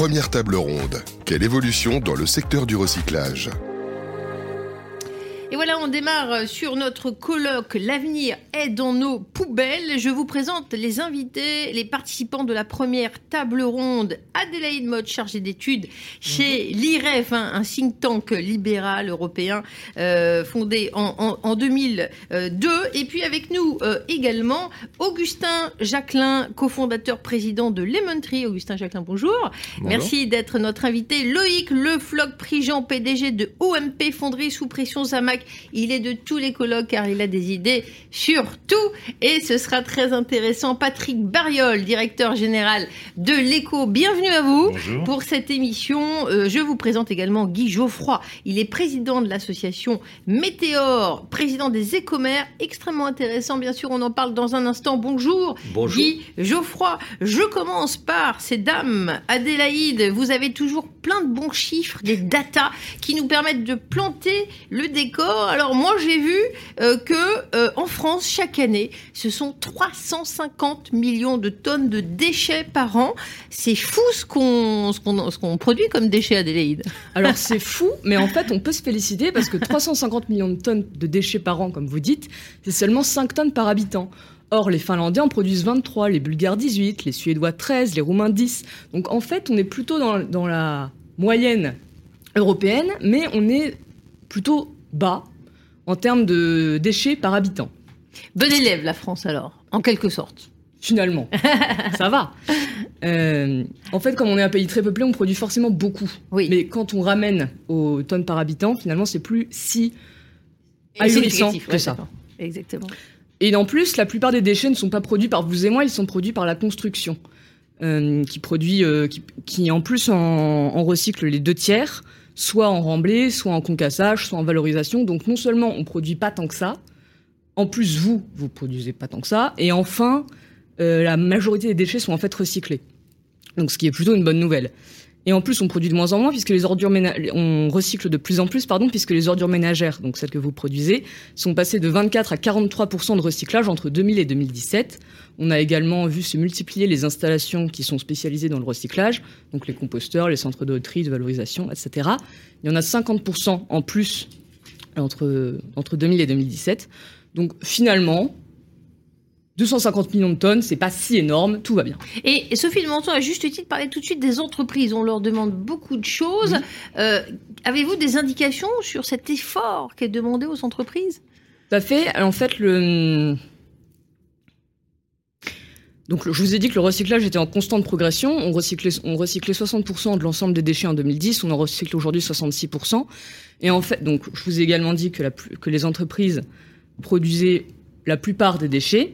Première table ronde. Quelle évolution dans le secteur du recyclage et voilà, on démarre sur notre colloque L'avenir est dans nos poubelles. Je vous présente les invités, les participants de la première table ronde. Adélaïde Mode, chargée d'études chez l'IREF, hein, un think tank libéral européen euh, fondé en, 2002. Et puis avec nous euh, également Augustin Jacquelin, cofondateur président de Lemon Tree. Augustin Jacquelin, bonjour. Merci d'être notre invité. Loïc Le Floc Prigent, PDG de OMP Fonderie sous pression Zamac il est de tous les colloques car il a des idées sur tout et ce sera très intéressant. Patrick Bariol, directeur général de l'ECO, bienvenue à vous pour cette émission. Euh, je vous présente également Guy Geoffroy. Il est président de l'association Météor, président des écomères, extrêmement intéressant. Bien sûr, on en parle dans un instant. Bonjour, Bonjour. Guy Geoffroy. Je commence par ces dames. Adélaïde, vous avez toujours plein de bons chiffres, des datas qui nous permettent de planter le décor alors moi j'ai vu euh, que euh, en France chaque année, ce sont 350 millions de tonnes de déchets par an. C'est fou ce qu'on ce qu'on produit comme déchets, Adélaïde. Alors c'est fou, mais en fait on peut se féliciter parce que 350 millions de tonnes de déchets par an, comme vous dites, c'est seulement 5 tonnes par habitant. Or, les Finlandais en produisent 23, les Bulgares 18, les Suédois 13, les Roumains 10. Donc en fait, on est plutôt dans, dans la moyenne européenne, mais on est plutôt bas en termes de déchets par habitant. Bon élève, la France, alors, en quelque sorte. Finalement, ça va. Euh, en fait, comme on est un pays très peuplé, on produit forcément beaucoup. Oui. Mais quand on ramène aux tonnes par habitant, finalement, c'est plus si ahurissant que ça. Exactement. Et en plus, la plupart des déchets ne sont pas produits par vous et moi, ils sont produits par la construction, euh, qui produit, euh, qui, en plus en recycle les deux tiers soit en remblai, soit en concassage, soit en valorisation. Donc non seulement on produit pas tant que ça, en plus vous, vous produisez pas tant que ça, et enfin, euh, la majorité des déchets sont en fait recyclés. Donc ce qui est plutôt une bonne nouvelle. Et en plus, on produit de moins en moins puisque les ordures on recycle de plus en plus, pardon, puisque les ordures ménagères, donc celles que vous produisez, sont passées de 24 à 43% de recyclage entre 2000 et 2017. On a également vu se multiplier les installations qui sont spécialisées dans le recyclage, donc les composteurs, les centres de tri, de valorisation, etc. Il y en a 50 en plus entre entre 2000 et 2017. Donc finalement, 250 millions de tonnes, c'est pas si énorme, tout va bien. Et Sophie de Menton a juste titre parler tout de suite des entreprises. On leur demande beaucoup de choses. Euh, avez-vous des indications sur cet effort qui est demandé aux entreprises? Tout à fait. En fait, le. Donc, je vous ai dit que le recyclage était en constante progression. On recyclait, on recyclait 60% de l'ensemble des déchets en 2010. On en recycle aujourd'hui 66%. Et en fait, donc, je vous ai également dit que, la, que les entreprises produisaient la plupart des déchets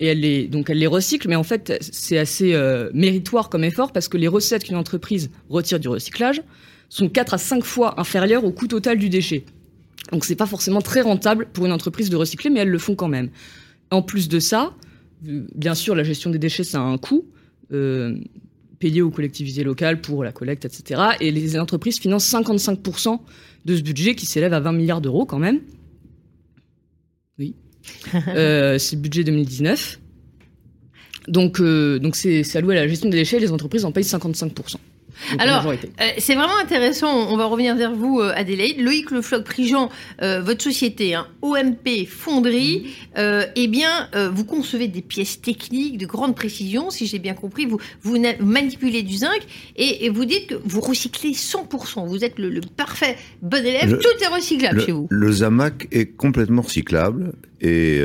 et elle les donc elle les recycle mais en fait c'est assez euh, méritoire comme effort parce que les recettes qu'une entreprise retire du recyclage sont 4 à 5 fois inférieures au coût total du déchet. Donc c'est pas forcément très rentable pour une entreprise de recycler mais elles le font quand même. En plus de ça, bien sûr la gestion des déchets ça a un coût euh, payé aux collectivités locales pour la collecte etc. et les entreprises financent 55% de ce budget qui s'élève à 20 milliards d'euros quand même. Oui. Euh, c'est le budget 2019. Donc, euh, donc c'est alloué à la gestion des déchets. Les entreprises en payent 55%. Alors, euh, c'est vraiment intéressant. On va revenir vers vous, euh, Adélaïde. Loïc Le Floc Prigent, euh, votre société, hein, OMP Fonderie, eh bien, vous concevez des pièces techniques de grande précision, si j'ai bien compris. Vous, vous manipulez du zinc et, vous dites que vous recyclez 100%. Vous êtes le, parfait bon élève. Tout est recyclable chez vous. Le Zamac est complètement recyclable et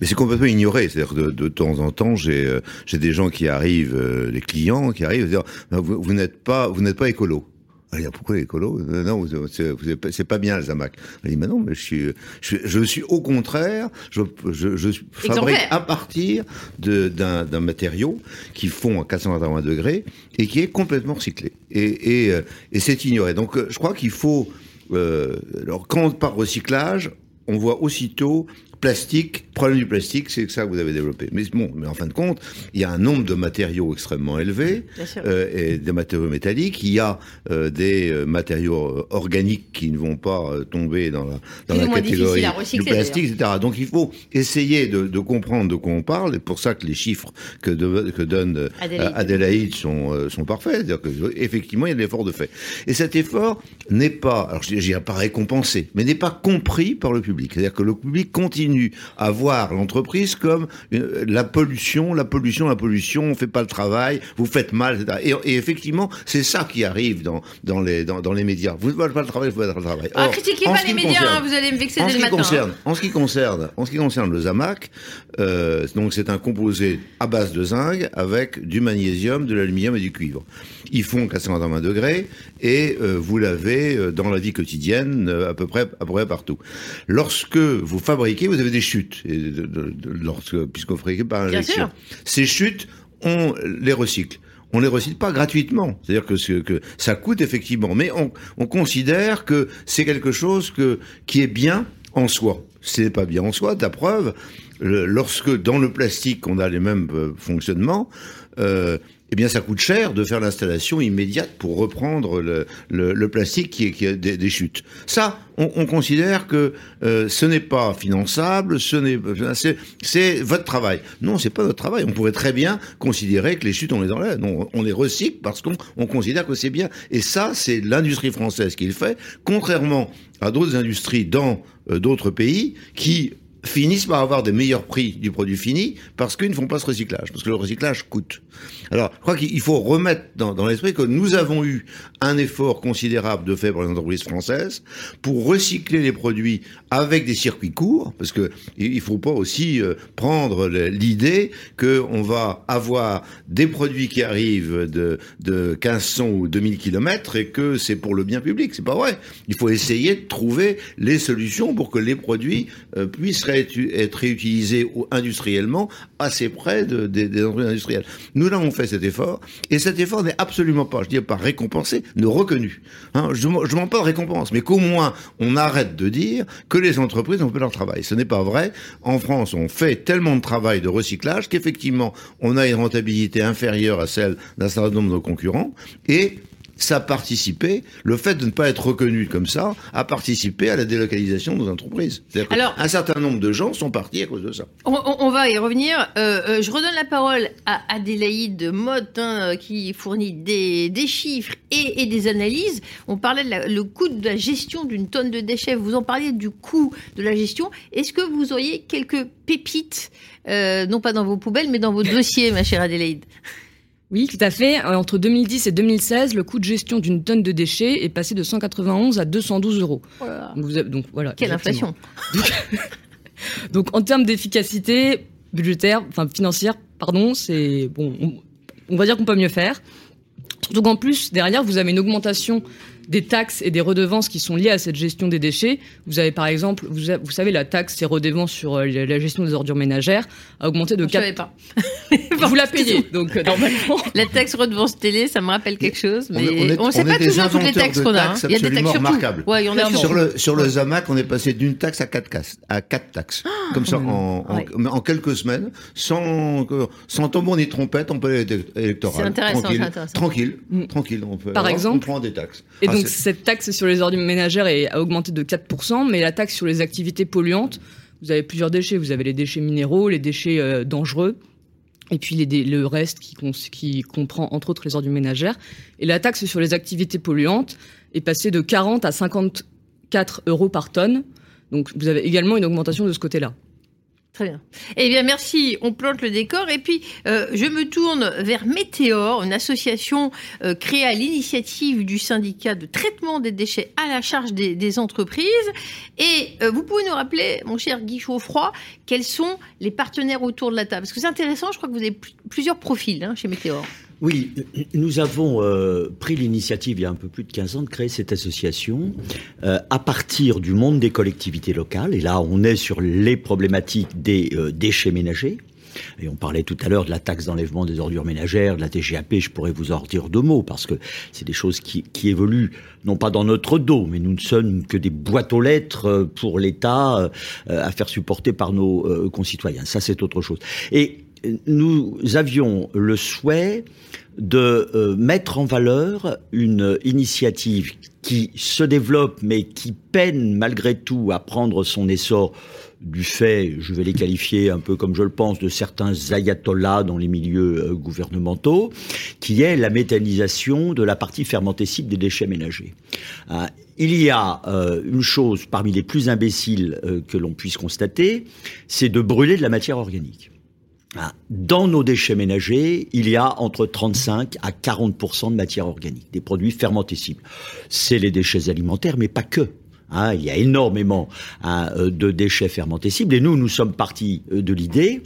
mais c'est complètement ignoré. C'est-à-dire de, de temps en temps, j'ai j'ai des gens qui arrivent, les clients qui arrivent, dire vous, vous n'êtes pas vous n'êtes pas écolo. Elle dit, pourquoi écolo? Non, c'est pas bien le Zamac. Elle dit, mais non, mais je suis, je, suis au contraire, je, je, fabrique à partir d'un matériau qui fond à 480 degrés et qui est complètement recyclé. Et, et, euh, et c'est ignoré. Donc, euh, je crois qu'il faut, euh, alors quand on parle recyclage, on voit aussitôt plastique, problème du plastique, c'est ça que vous avez développé. Mais bon, mais en fin de compte, il y a un nombre de matériaux extrêmement élevé euh, et des matériaux métalliques. Il y a euh, des euh, matériaux organiques qui ne vont pas tomber dans la, dans la catégorie du plastique, etc. Donc il faut essayer de, de, comprendre de quoi on parle. Et pour ça que les chiffres que, de, que donne Adélaïde, sont, sont parfaits. C'est-à-dire qu'effectivement, il y a de l'effort de fait. Et cet effort n'est pas, alors je dirais pas récompensé, mais n'est pas compris par le public. C'est-à-dire que le public continue à voir l'entreprise comme la pollution, la pollution, la pollution, on fait pas le travail, vous faites mal, etc. Et, effectivement, c'est ça qui arrive dans, dans, les, dans, dans les médias. Vous ne faites pas le travail, vous faites le travail. Ah, critiquez pas les médias, hein, vous allez me vexer dès le matin. Concerne, hein. En ce qui concerne, en ce qui concerne le Zamac, euh, donc c'est un composé à base de zinc avec du magnésium, de l'aluminium et du cuivre. Ils font 420 degrés et euh, vous l'avez euh, dans la vie quotidienne euh, à peu près à peu près partout. Lorsque vous fabriquez, vous avez des chutes. Et de, de, de, lorsque puisque vous fabriquez par injection, ces chutes on les recycle on les recycle pas gratuitement. C'est-à-dire que, que, ça coûte effectivement, mais on, on considère que c'est quelque chose que, qui est bien en soi. Ce n'est pas bien en soi, ta preuve, lorsque dans le plastique on a les mêmes fonctionnements, euh, eh bien, ça coûte cher de faire l'installation immédiate pour reprendre le, plastique qui est, des, chutes. Ça, on, on considère que euh, ce n'est pas finançable, c'est votre travail. Non, c'est pas notre travail. On pourrait très bien considérer que les chutes, on les enlève. Non, on les recycle parce qu'on on considère que c'est bien. Et ça, c'est l'industrie française qui le fait, contrairement à d'autres industries dans euh, d'autres pays qui finissent par avoir des meilleurs prix du produit fini parce qu'ils ne font pas ce recyclage, parce que le recyclage coûte. Alors, je crois qu'il faut remettre dans, l'esprit que nous avons eu un effort considérable de fait par les entreprises françaises pour recycler les produits avec des circuits courts, parce que il faut pas aussi euh, prendre l'idée que on va avoir des produits qui arrivent de, de 1500 ou 2000 kilomètres et que c'est pour le bien public. C'est pas vrai. Il faut essayer de trouver les solutions pour que les produits être réutilisés industriellement assez près de, des, entreprises industrielles. Nous l'avons fait cet effort, et cet effort n'est absolument pas, je dis pas récompensé, ne reconnu. Hein, je ne demande pas de récompense, mais qu'au moins on arrête de dire que les entreprises ont fait leur travail. Ce n'est pas vrai. En France, on fait tellement de travail de recyclage qu'effectivement, on a une rentabilité inférieure à celle d'un certain nombre de concurrents, et ça a participé, le fait de ne pas être reconnu comme ça, a participé à la délocalisation de nos entreprises. Alors, un certain nombre de gens sont partis à cause de ça. On, on va y revenir. Euh, euh, je redonne la parole à Adélaïde Motte, hein, qui fournit des, des chiffres et, et, des analyses. On parlait de le coût de la gestion d'une tonne de déchets. Vous en parliez du coût de la gestion. Est-ce que vous auriez quelques pépites, euh, non pas dans vos poubelles, mais dans vos dossiers, ma chère Adélaïde? Oui, tout à fait. Entre 2010 et 2016, le coût de gestion d'une tonne de déchets est passé de 191 à 212 euros. Voilà. Donc, vous avez, donc voilà. Quelle inflation Donc, en termes d'efficacité budgétaire, enfin financière, pardon, c'est bon. On, on, va dire qu'on peut mieux faire. Surtout qu'en plus derrière, vous avez une augmentation des taxes et des redevances qui sont liées à cette gestion des déchets. Vous avez par exemple, vous, vous savez, la taxe et redevance sur euh, la gestion des ordures ménagères a augmenté de 4... Je savais pas. vous la payez, donc euh, normalement. La taxe redevance télé, ça me rappelle quelque chose, mais on ne sait pas toujours toutes les taxes qu'on a. Hein. Il y a des taxes remarquables. Ouais, il y en a sur le sur le Zamac, on est passé d'une taxe à quatre taxes, à quatre taxes, ah, comme ça en, en, ouais. en, quelques semaines, sans sans tambour ni trompette, on peut aller électoral. C'est intéressant, tranquille, intéressant. tranquille, mm. tranquille, on peut. Par exemple, on prend des taxes. Et donc cette taxe sur les ordures ménagères a augmenté de 4%, mais la taxe sur les activités polluantes, vous avez plusieurs déchets. Vous avez les déchets minéraux, les déchets euh, dangereux, et puis les, le reste qui, qui, comprend entre autres les ordures ménagères. Et la taxe sur les activités polluantes est passée de 40 à 54 euros par tonne. Donc vous avez également une augmentation de ce côté-là. Très bien. Eh bien, merci. On plante le décor. Et puis, euh, je me tourne vers Météor, une association euh, créée à l'initiative du syndicat de traitement des déchets à la charge des, entreprises. Et euh, vous pouvez nous rappeler, mon cher Guy Chaufroy, quels sont les partenaires autour de la table? Parce que c'est intéressant, je crois que vous avez plusieurs profils hein, chez Météor. Oui, nous avons euh, pris l'initiative il y a un peu plus de 15 ans de créer cette association euh, à partir du monde des collectivités locales. Et là, on est sur les problématiques des euh, déchets ménagers. Et on parlait tout à l'heure de la taxe d'enlèvement des ordures ménagères, de la TGAP, je pourrais vous en redire deux mots, parce que c'est des choses qui, qui évoluent, non pas dans notre dos, mais nous ne sommes que des boîtes aux lettres euh, pour l'État euh, à faire supporter par nos euh, concitoyens. Ça, c'est autre chose. Et nous avions le souhait de mettre en valeur une initiative qui se développe mais qui peine malgré tout à prendre son essor du fait, je vais les qualifier un peu comme je le pense, de certains ayatollahs dans les milieux euh, gouvernementaux, qui est la méthanisation de la partie fermentescible des déchets ménagers. Euh, il y a euh, une chose parmi les plus imbéciles que l'on puisse constater, c'est de brûler de la matière organique. Dans nos déchets ménagers, il y a entre 35 à 40 de matière organique, des produits fermentescibles. C'est les déchets alimentaires, mais pas que. Hein, il y a énormément hein, euh, de déchets fermentescibles et nous, nous sommes partis euh, de l'idée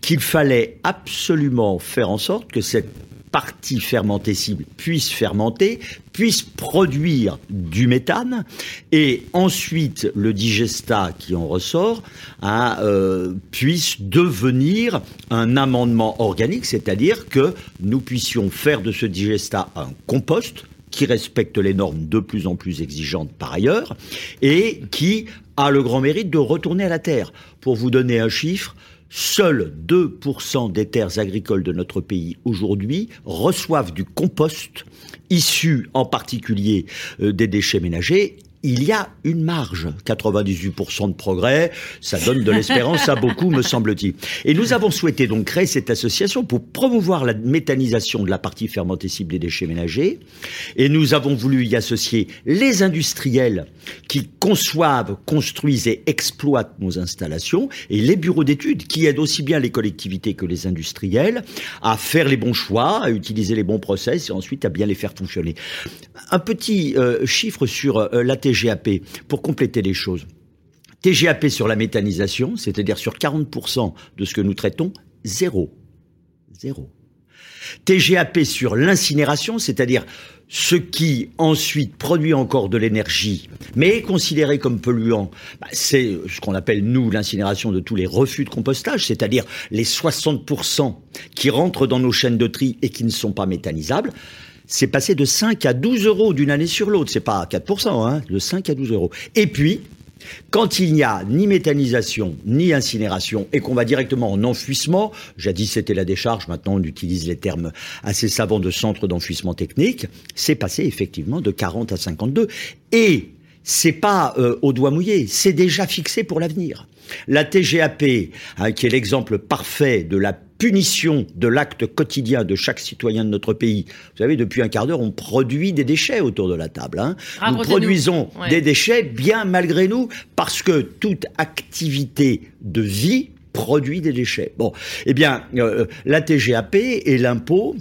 qu'il fallait absolument faire en sorte que cette partie fermentescible puisse fermenter, puisse produire du méthane, et ensuite le digestat qui en ressort hein, euh, puisse devenir un amendement organique, c'est-à-dire que nous puissions faire de ce digestat un compost qui respecte les normes de plus en plus exigeantes par ailleurs, et qui a le grand mérite de retourner à la terre. Pour vous donner un chiffre, seuls 2% des terres agricoles de notre pays aujourd'hui reçoivent du compost issu en particulier euh, des déchets ménagers il y a une marge. 98% de progrès, ça donne de l'espérance à beaucoup, me semble-t-il. Et nous avons souhaité donc créer cette association pour promouvoir la méthanisation de la partie fermentescible des déchets ménagers. Et nous avons voulu y associer les industriels qui conçoivent, construisent et exploitent nos installations et les bureaux d'études qui aident aussi bien les collectivités que les industriels à faire les bons choix, à utiliser les bons process et ensuite à bien les faire fonctionner. Un petit euh, chiffre sur euh, la TGAP pour compléter les choses. TGAP sur la méthanisation, c'est-à-dire sur 40% de ce que nous traitons, zéro. Zéro. TGAP sur l'incinération, c'est-à-dire ce qui ensuite produit encore de l'énergie, mais est considéré comme polluant, bah, c'est ce qu'on appelle, nous, l'incinération de tous les refus de compostage, c'est-à-dire les 60% qui rentrent dans nos chaînes de tri et qui ne sont pas méthanisables c'est passé de 5 à 12 euros d'une année sur l'autre. C'est pas 4%, hein, de 5 à 12 euros. Et puis, quand il n'y a ni méthanisation, ni incinération, et qu'on va directement en enfouissement, jadis c'était la décharge, maintenant on utilise les termes assez savants de centre d'enfouissement technique, c'est passé effectivement de 40 à 52. Et c'est pas euh, au doigt mouillé, c'est déjà fixé pour l'avenir. La TGAP, hein, qui est l'exemple parfait de la punition de l'acte quotidien de chaque citoyen de notre pays. Vous savez, depuis un quart d'heure, on produit des déchets autour de la table. Hein. Nous produisons des déchets bien malgré nous, parce que toute activité de vie produit des déchets. Bon, eh bien, euh, la TGAP et l'impôt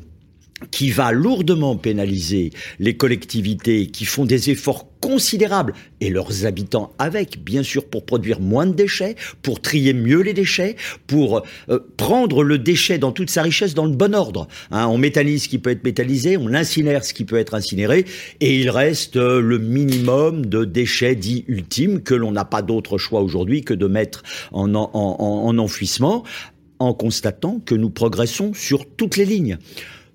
qui va lourdement pénaliser les collectivités qui font des efforts considérables et leurs habitants avec, bien sûr, pour produire moins de déchets, pour trier mieux les déchets, pour euh, prendre le déchet dans toute sa richesse dans le bon ordre. Hein, on métallise ce qui peut être métallisé, on incinère ce qui peut être incinéré, et il reste euh, le minimum de déchets dits ultimes que l'on n'a pas d'autre choix aujourd'hui que de mettre en, en, en enfouissement, en constatant que nous progressons sur toutes les lignes.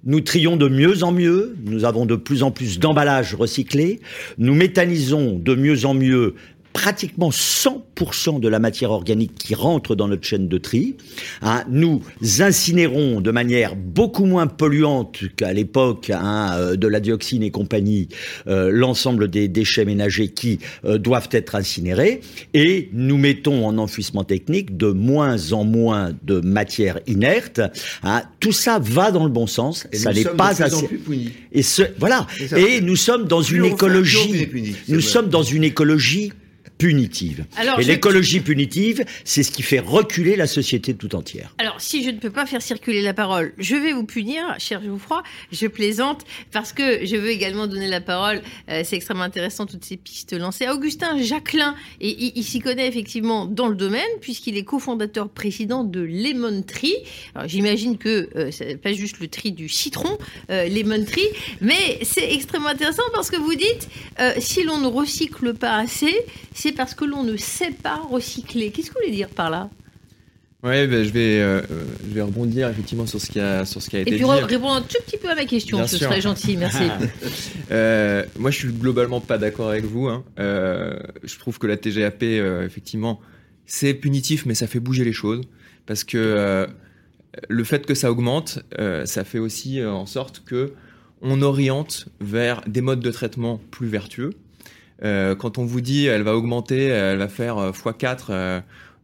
Nous trions de mieux en mieux, nous avons de plus en plus d'emballages recyclés, nous méthanisons de mieux en mieux pratiquement 100% de la matière organique qui rentre dans notre chaîne de tri. Hein, nous incinérons de manière beaucoup moins polluante qu'à l'époque hein, euh, de la dioxine et compagnie euh, l'ensemble des déchets ménagers qui euh, doivent être incinérés et nous mettons en enfouissement technique de moins en moins de matière inerte. Hein, tout ça va dans le bon sens. Et ça n'est pas assez. Et ce, voilà. Et nous sommes dans une écologie. Nous sommes dans une écologie punitive. et l'écologie punitive, c'est ce qui fait reculer la société tout entière. Alors, si je ne peux pas faire circuler la parole, je vais vous punir, cher Geoffroy. Je plaisante parce que je veux également donner la parole. Euh, c'est extrêmement intéressant toutes ces pistes lancées. Augustin Jacquelin, et il, s'y connaît effectivement dans le domaine puisqu'il est cofondateur président de Lemon Tree. Alors, j'imagine que euh, c'est pas juste le tri du citron, euh, Lemon Tree, mais c'est extrêmement intéressant parce que vous dites euh, si l'on ne recycle pas assez, c'est parce que l'on ne sait pas recycler. Qu'est-ce que vous voulez dire par là? Ouais, ben, je vais, euh, je vais rebondir effectivement sur ce qui a, sur ce qui a Et été puis dit. re- répondre un tout petit peu à ma question, Bien ce sûr. serait gentil, merci. Euh, moi, je suis globalement pas d'accord avec vous. hein. Euh, je trouve que la TGAP, euh, effectivement, c'est punitif, mais ça fait bouger les choses. Parce que euh, le fait que ça augmente, euh, ça fait aussi euh, en sorte que on oriente vers des modes de traitement plus vertueux. Euh, quand on vous dit elle va augmenter, elle va faire euh, x4 euh,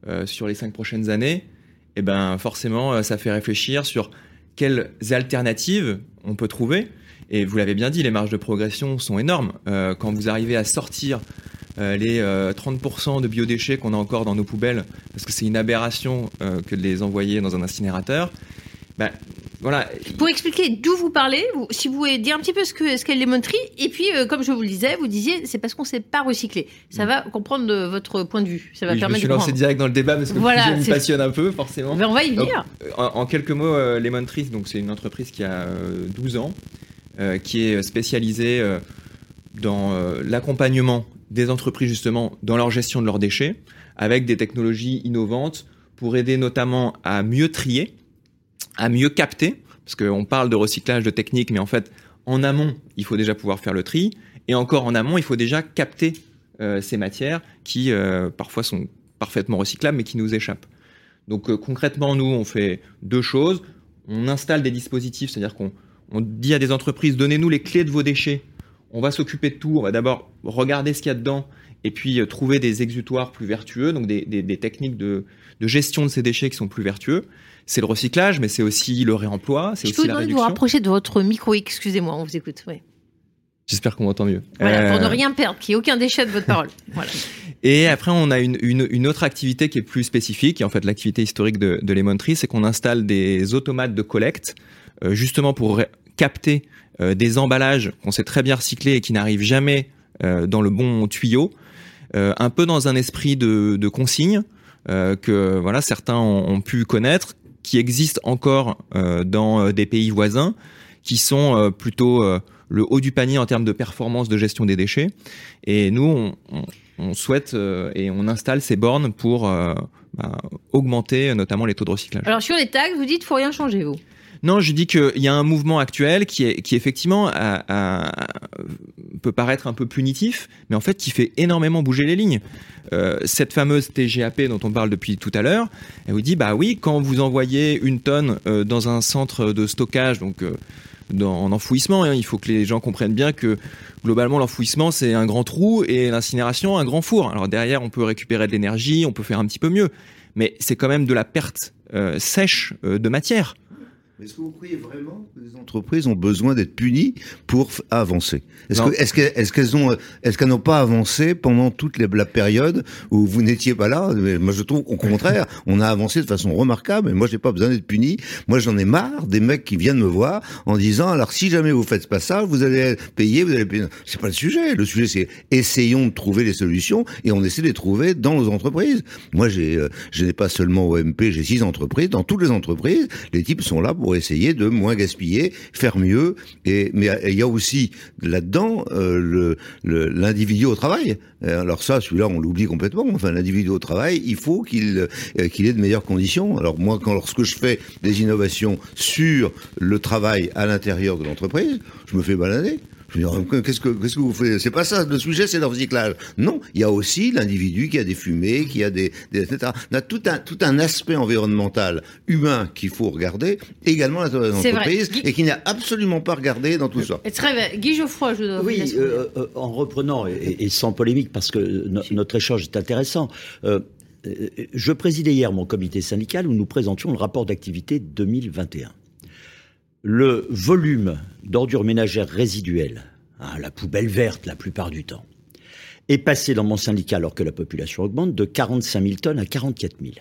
euh, sur les cinq prochaines années, eh ben forcément, ça fait réfléchir sur quelles alternatives on peut trouver. Et vous l'avez bien dit, les marges de progression sont énormes. Quand vous arrivez à sortir les euh, 30% de biodéchets qu'on a encore dans nos poubelles, parce que c'est une aberration que de les envoyer dans un incinérateur, ben, voilà. Pour expliquer d'où vous parlez, vous- si vous pouvez dire un petit peu ce que ce qu'est Lemon Tree, et puis euh, comme je vous le disais, vous disiez c'est parce qu'on ne sait pas recycler. Ça va comprendre de votre point de vue, ça va Oui, je me suis de lancé direct dans le débat parce que Voilà, me passionne un peu, forcément. On va y venir. En, en quelques mots, euh, Lemon Trees, donc c'est une entreprise qui a euh, 12 ans, euh, qui est spécialisée euh, dans euh, l'accompagnement des entreprises justement dans leur gestion de leurs déchets, avec des technologies innovantes pour aider notamment à mieux trier, à mieux capter, parce qu'on parle de recyclage de techniques, mais en fait en amont, il faut déjà pouvoir faire le tri, et encore en amont, il faut déjà capter euh, ces matières qui euh, parfois sont parfaitement recyclables, mais qui nous échappent. Donc euh, concrètement, nous, on fait deux choses. On installe des dispositifs, c'est-à-dire qu'on on dit à des entreprises, donnez-nous les clés de vos déchets. On va s'occuper de tout. On va d'abord regarder ce qu'il y a dedans et puis trouver des exutoires plus vertueux, donc des techniques de, de gestion de ces déchets qui sont plus vertueux. C'est le recyclage, mais c'est aussi le réemploi, c'est Je peux aussi vous la de vous réduction. rapprocher de votre micro, excusez-moi, on vous écoute. J'espère qu'on m'entend mieux. Voilà, pour Euh, ne rien perdre, qu'il n'y ait aucun déchet de votre parole. Voilà. Et après, on a une, une, une autre activité qui est plus spécifique, et en fait l'activité historique de, de Lemon Tree, c'est qu'on installe des automates de collecte, euh, justement pour capter euh, des emballages qu'on sait très bien recycler et qui n'arrivent jamais euh, dans le bon tuyau, euh, un peu dans un esprit de, de consigne euh, que voilà certains ont, ont pu connaître, qui existent encore euh, dans euh, des pays voisins, qui sont euh, plutôt le haut du panier en termes de performance de gestion des déchets. Et nous, on, souhaite et on installe ces bornes pour bah, augmenter notamment les taux de recyclage. Alors sur les tags, vous dites faut rien changer, vous. Non, je dis qu'il y a un mouvement actuel qui, est, qui effectivement peut paraître un peu punitif, mais en fait qui fait énormément bouger les lignes. Euh, cette fameuse TGAP dont on parle depuis tout à l'heure, elle vous dit bah oui, quand vous envoyez une tonne euh, dans un centre de stockage, donc euh, dans, en enfouissement, hein, il faut que les gens comprennent bien que globalement l'enfouissement c'est un grand trou et l'incinération un grand four. Alors derrière on peut récupérer de l'énergie, on peut faire un petit peu mieux, mais c'est quand même de la perte euh, sèche euh, de matière. Est-ce que vous croyez vraiment que les entreprises ont besoin d'être punies pour avancer? Est-ce que- que- qu'elles ont, est-ce qu'elles n'ont pas avancé pendant toute les- la période où vous n'étiez pas là? Moi, je trouve au contraire, on a avancé de façon remarquable. Et moi, j'ai pas besoin d'être puni. Moi, j'en ai marre des mecs qui viennent me voir en disant alors si jamais vous faites pas ça, vous allez payer, vous allez payer. C'est pas le sujet. Le sujet, c'est essayons de trouver les solutions et on essaie de les trouver dans nos entreprises. Moi, j'ai, euh, je n'ai pas seulement OMP, j'ai six entreprises. Dans toutes les entreprises, les types sont là pour essayer de moins gaspiller, faire mieux. Et mais il y a aussi là-dedans euh, l'individu au travail. Euh, Alors ça, celui-là, on l'oublie complètement. Enfin, l'individu au travail, il faut qu'il euh, qu'il ait de meilleures conditions. Alors moi, quand lorsque je fais des innovations sur le travail à l'intérieur de l'entreprise, je me fais balader. Qu'est-ce que, qu'est-ce que vous faites? C'est pas ça, le sujet, c'est le recyclage. Non, il y a aussi l'individu qui a des fumées, qui a des, des etc. On a tout un, tout un aspect environnemental, humain qu'il faut regarder, également vrai. l'entreprise, et qui n'est absolument pas regardé dans tout ça. Et très bien. Guy Geoffroy, je dois Oui, euh, euh, en reprenant et, et sans polémique parce que no- notre échange est intéressant. euh, je présidais hier mon comité syndical où nous présentions le rapport d'activité 2021. Le volume d'ordures ménagères résiduelles, hein, la poubelle verte la plupart du temps, est passé dans mon syndicat alors que la population augmente de 45 000 tonnes à 44 000.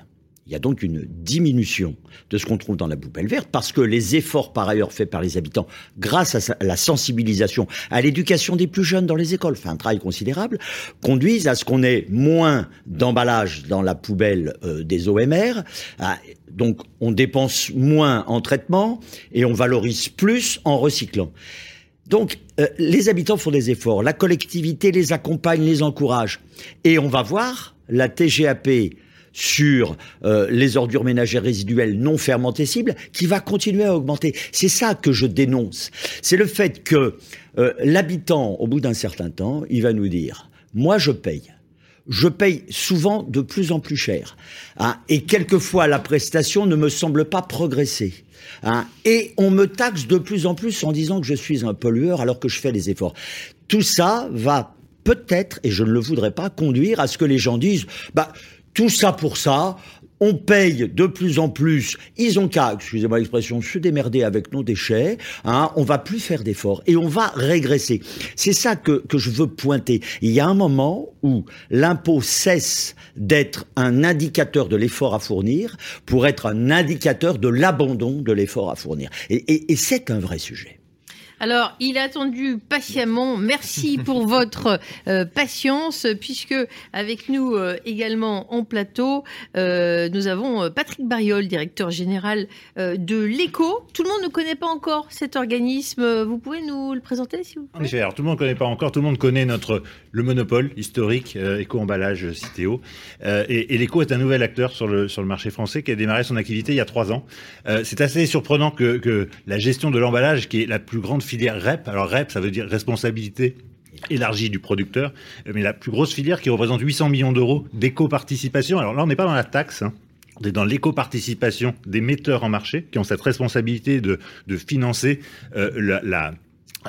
Il y a donc une diminution de ce qu'on trouve dans la poubelle verte parce que les efforts par ailleurs faits par les habitants grâce à à la sensibilisation, à l'éducation des plus jeunes dans les écoles, fait un travail considérable, conduisent à ce qu'on ait moins d'emballage dans la poubelle euh, des OMR. Ah, donc on dépense moins en traitement et on valorise plus en recyclant. Donc, euh, les habitants font des efforts, la collectivité les accompagne, les encourage. Et on va voir la TGAP sur euh, les ordures ménagères résiduelles non fermentescibles qui va continuer à augmenter. C'est ça que je dénonce. C'est le fait que euh, l'habitant, au bout d'un certain temps, il va nous dire, moi je paye je paye souvent de plus en plus cher. Hein, et quelquefois, la prestation ne me semble pas progresser. Hein, et on me taxe de plus en plus en disant que je suis un pollueur alors que je fais des efforts. Tout ça va peut-être, et je ne le voudrais pas, conduire à ce que les gens disent, bah, tout ça pour ça, on paye de plus en plus. Ils ont qu'à, excusez-moi l'expression, se démerder avec nos déchets. Hein, on va plus faire d'efforts et on va régresser. C'est ça que, que je veux pointer. Il y a un moment où l'impôt cesse d'être un indicateur de l'effort à fournir pour être un indicateur de l'abandon de l'effort à fournir. et, et c'est un vrai sujet. Alors, il a attendu patiemment. Merci pour votre euh, patience, puisque avec nous euh, également en plateau, euh, nous avons Patrick Bariol, directeur général de l'ECO. Tout le monde ne connaît pas encore cet organisme. Vous pouvez nous le présenter, s'il vous plaît? En effet, alors tout le monde ne connaît pas encore. Tout le monde connaît notre le monopole historique éco-emballage Citéo. et, et l'ECO est un nouvel acteur sur le sur le marché français qui a démarré son activité il y a trois ans. C'est assez surprenant que, la gestion de l'emballage, qui est la plus grande filière REP. Alors REP, ça veut dire responsabilité élargie du producteur, mais la plus grosse filière qui représente 800 millions d'euros d'éco-participation. Alors là, on n'est pas dans la taxe. Hein. On est dans l'éco-participation des metteurs en marché qui ont cette responsabilité de, de financer euh, la,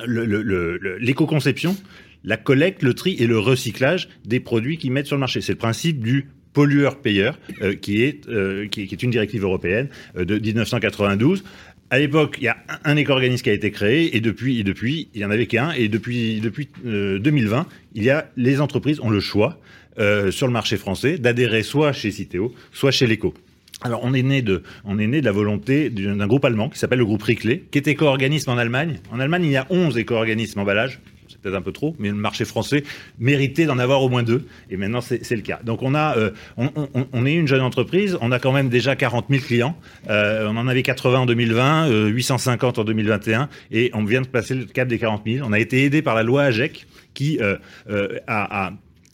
l'éco-conception, la collecte, le tri et le recyclage des produits qu'ils mettent sur le marché. C'est le principe du pollueur-payeur, euh, qui, est, euh, qui, est une directive européenne de 1992 à l'époque, il y a un, éco-organisme qui a été créé et depuis, et depuis il y en avait qu'un. Et depuis, depuis 2020, euh, il y a les entreprises ont le choix euh, sur le marché français d'adhérer soit chez Citeo, soit chez l'Eco. Alors, on est né de, on est né de la volonté d'un groupe allemand qui s'appelle le groupe Riclé, qui est éco-organisme en Allemagne. En Allemagne, il y a 11 éco-organismes peut-être un peu trop, mais le marché français méritait d'en avoir au moins deux, et maintenant c'est le cas. Donc on a, euh, on, est une jeune entreprise, on a quand même déjà 40 000 clients, euh, on en avait 80 en 2020, euh, 850 en 2021, et on vient de passer le cap des 40 000. On a été aidé par la loi AGEC qui euh, euh, a, a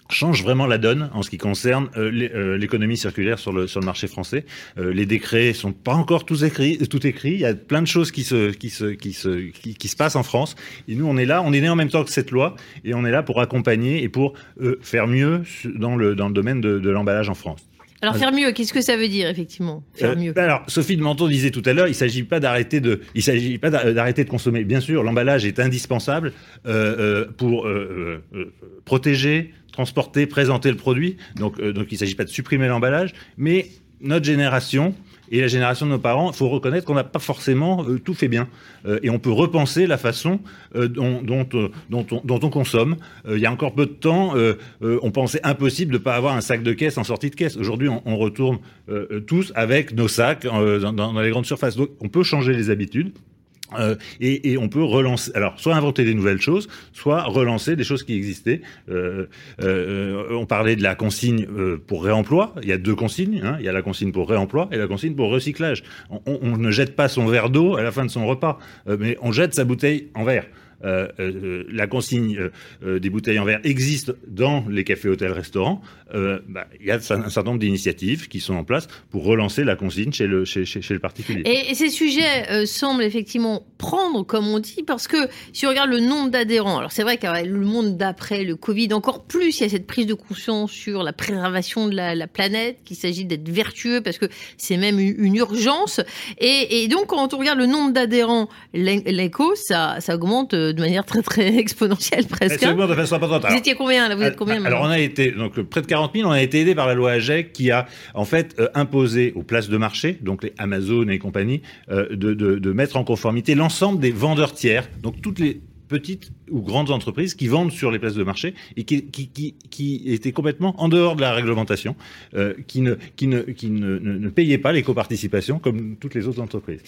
change vraiment la donne en ce qui concerne euh, euh, l'économie circulaire sur le, sur le marché français. Euh, les décrets sont pas encore tous écrits, tout écrits. Il y a plein de choses qui se, qui se, qui se, qui, se passent en France. Et nous, on est là, on est né en même temps que cette loi, et on est là pour accompagner et pour faire mieux dans le, dans le domaine de, de l'emballage en France. Alors faire mieux, qu'est-ce que ça veut dire effectivement Faire mieux. alors Sophie de Menton disait tout à l'heure, il s'agit pas d'arrêter de, il s'agit pas d'arrêter de consommer. Bien sûr, l'emballage est indispensable euh, pour euh, euh, protéger, transporter, présenter le produit. Donc, euh, donc il ne s'agit pas de supprimer l'emballage, mais notre génération et la génération de nos parents, il faut reconnaître qu'on n'a pas forcément euh, tout fait bien. Euh, et on peut repenser la façon euh, dont, on, consomme. il y a encore peu de temps, on pensait impossible de ne pas avoir un sac de caisse en sortie de caisse. Aujourd'hui, on, on, retourne tous avec nos sacs dans, dans les grandes surfaces. Donc on peut changer les habitudes. Euh, et, et, on peut relancer, alors soit inventer des nouvelles choses, soit relancer des choses qui existaient. Euh, euh, on parlait de la consigne euh, pour réemploi. Il y a deux consignes. Hein. Il y a la consigne pour réemploi et la consigne pour recyclage. On, on ne jette pas son verre d'eau à la fin de son repas, euh, mais on jette sa bouteille en verre. Euh, euh, la consigne euh, des bouteilles en verre existe dans les cafés, hôtels, restaurants. Bah, il y a un certain nombre d'initiatives qui sont en place pour relancer la consigne chez le, particulier. Et, ces sujets semblent effectivement prendre, comme on dit, parce que si on regarde le nombre d'adhérents, alors c'est vrai qu'avec le monde d'après le Covid, encore plus, il y a cette prise de conscience sur la préservation de la, la planète, qu'il s'agit d'être vertueux parce que c'est même une urgence. Et, donc, quand on regarde le nombre d'adhérents, l'éco, ça augmente de manière très très exponentielle presque. Hein. De façon importante. Vous étiez combien là? Vous êtes combien Alors on a été donc près de 40 000. On a été aidé par la loi AGEC qui a en fait euh, imposé aux places de marché, donc les Amazon et compagnie, euh, de, de, de mettre en conformité l'ensemble des vendeurs tiers, donc toutes les petites ou grandes entreprises qui vendent sur les places de marché et qui, qui, qui, qui étaient complètement en dehors de la réglementation, euh, qui, ne, qui, ne, qui ne, ne, ne payaient pas l'éco-participation comme toutes les autres entreprises.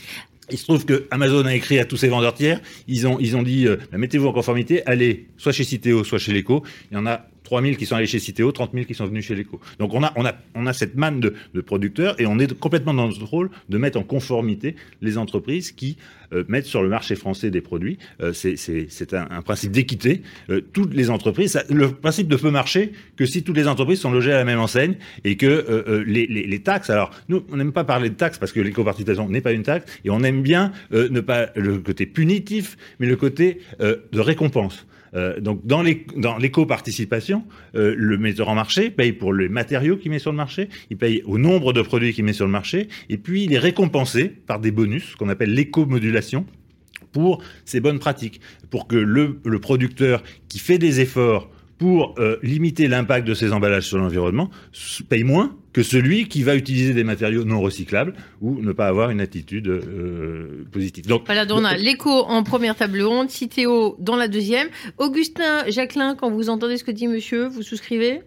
Il se trouve que Amazon a écrit à tous ses vendeurs tiers, ils ont, ils ont dit, euh, bah, mettez-vous en conformité, allez soit chez Citeo, soit chez l'Eco. Il y en a 3000 qui sont allés chez Citeo, 30 000 qui sont venus chez l'Eco. Donc on a, cette manne de, producteurs et on est complètement dans notre rôle de mettre en conformité les entreprises qui euh, mettre sur le marché français des produits. Euh, c'est un, principe d'équité. Euh, toutes les entreprises, le principe ne peut marcher que si toutes les entreprises sont logées à la même enseigne et que les, taxes. Alors nous, on n'aime pas parler de taxes parce que l'éco-participation n'est pas une taxe et on aime bien ne pas le côté punitif, mais le côté de récompense. Euh, donc dans l'éco-participation, euh, le metteur en marché paye pour les matériaux qu'il met sur le marché, il paye au nombre de produits qu'il met sur le marché, et puis il est récompensé par des bonus qu'on appelle l'éco-modulation pour ces bonnes pratiques, pour que le, le producteur qui fait des efforts pour euh, limiter l'impact de ces emballages sur l'environnement paye moins que celui qui va utiliser des matériaux non recyclables ou ne pas avoir une attitude euh, positive. Donc, voilà, donc on a l'éco en première table ronde, Citéo dans la deuxième. Augustin, Jacqueline, quand vous entendez ce que dit monsieur, vous souscrivez?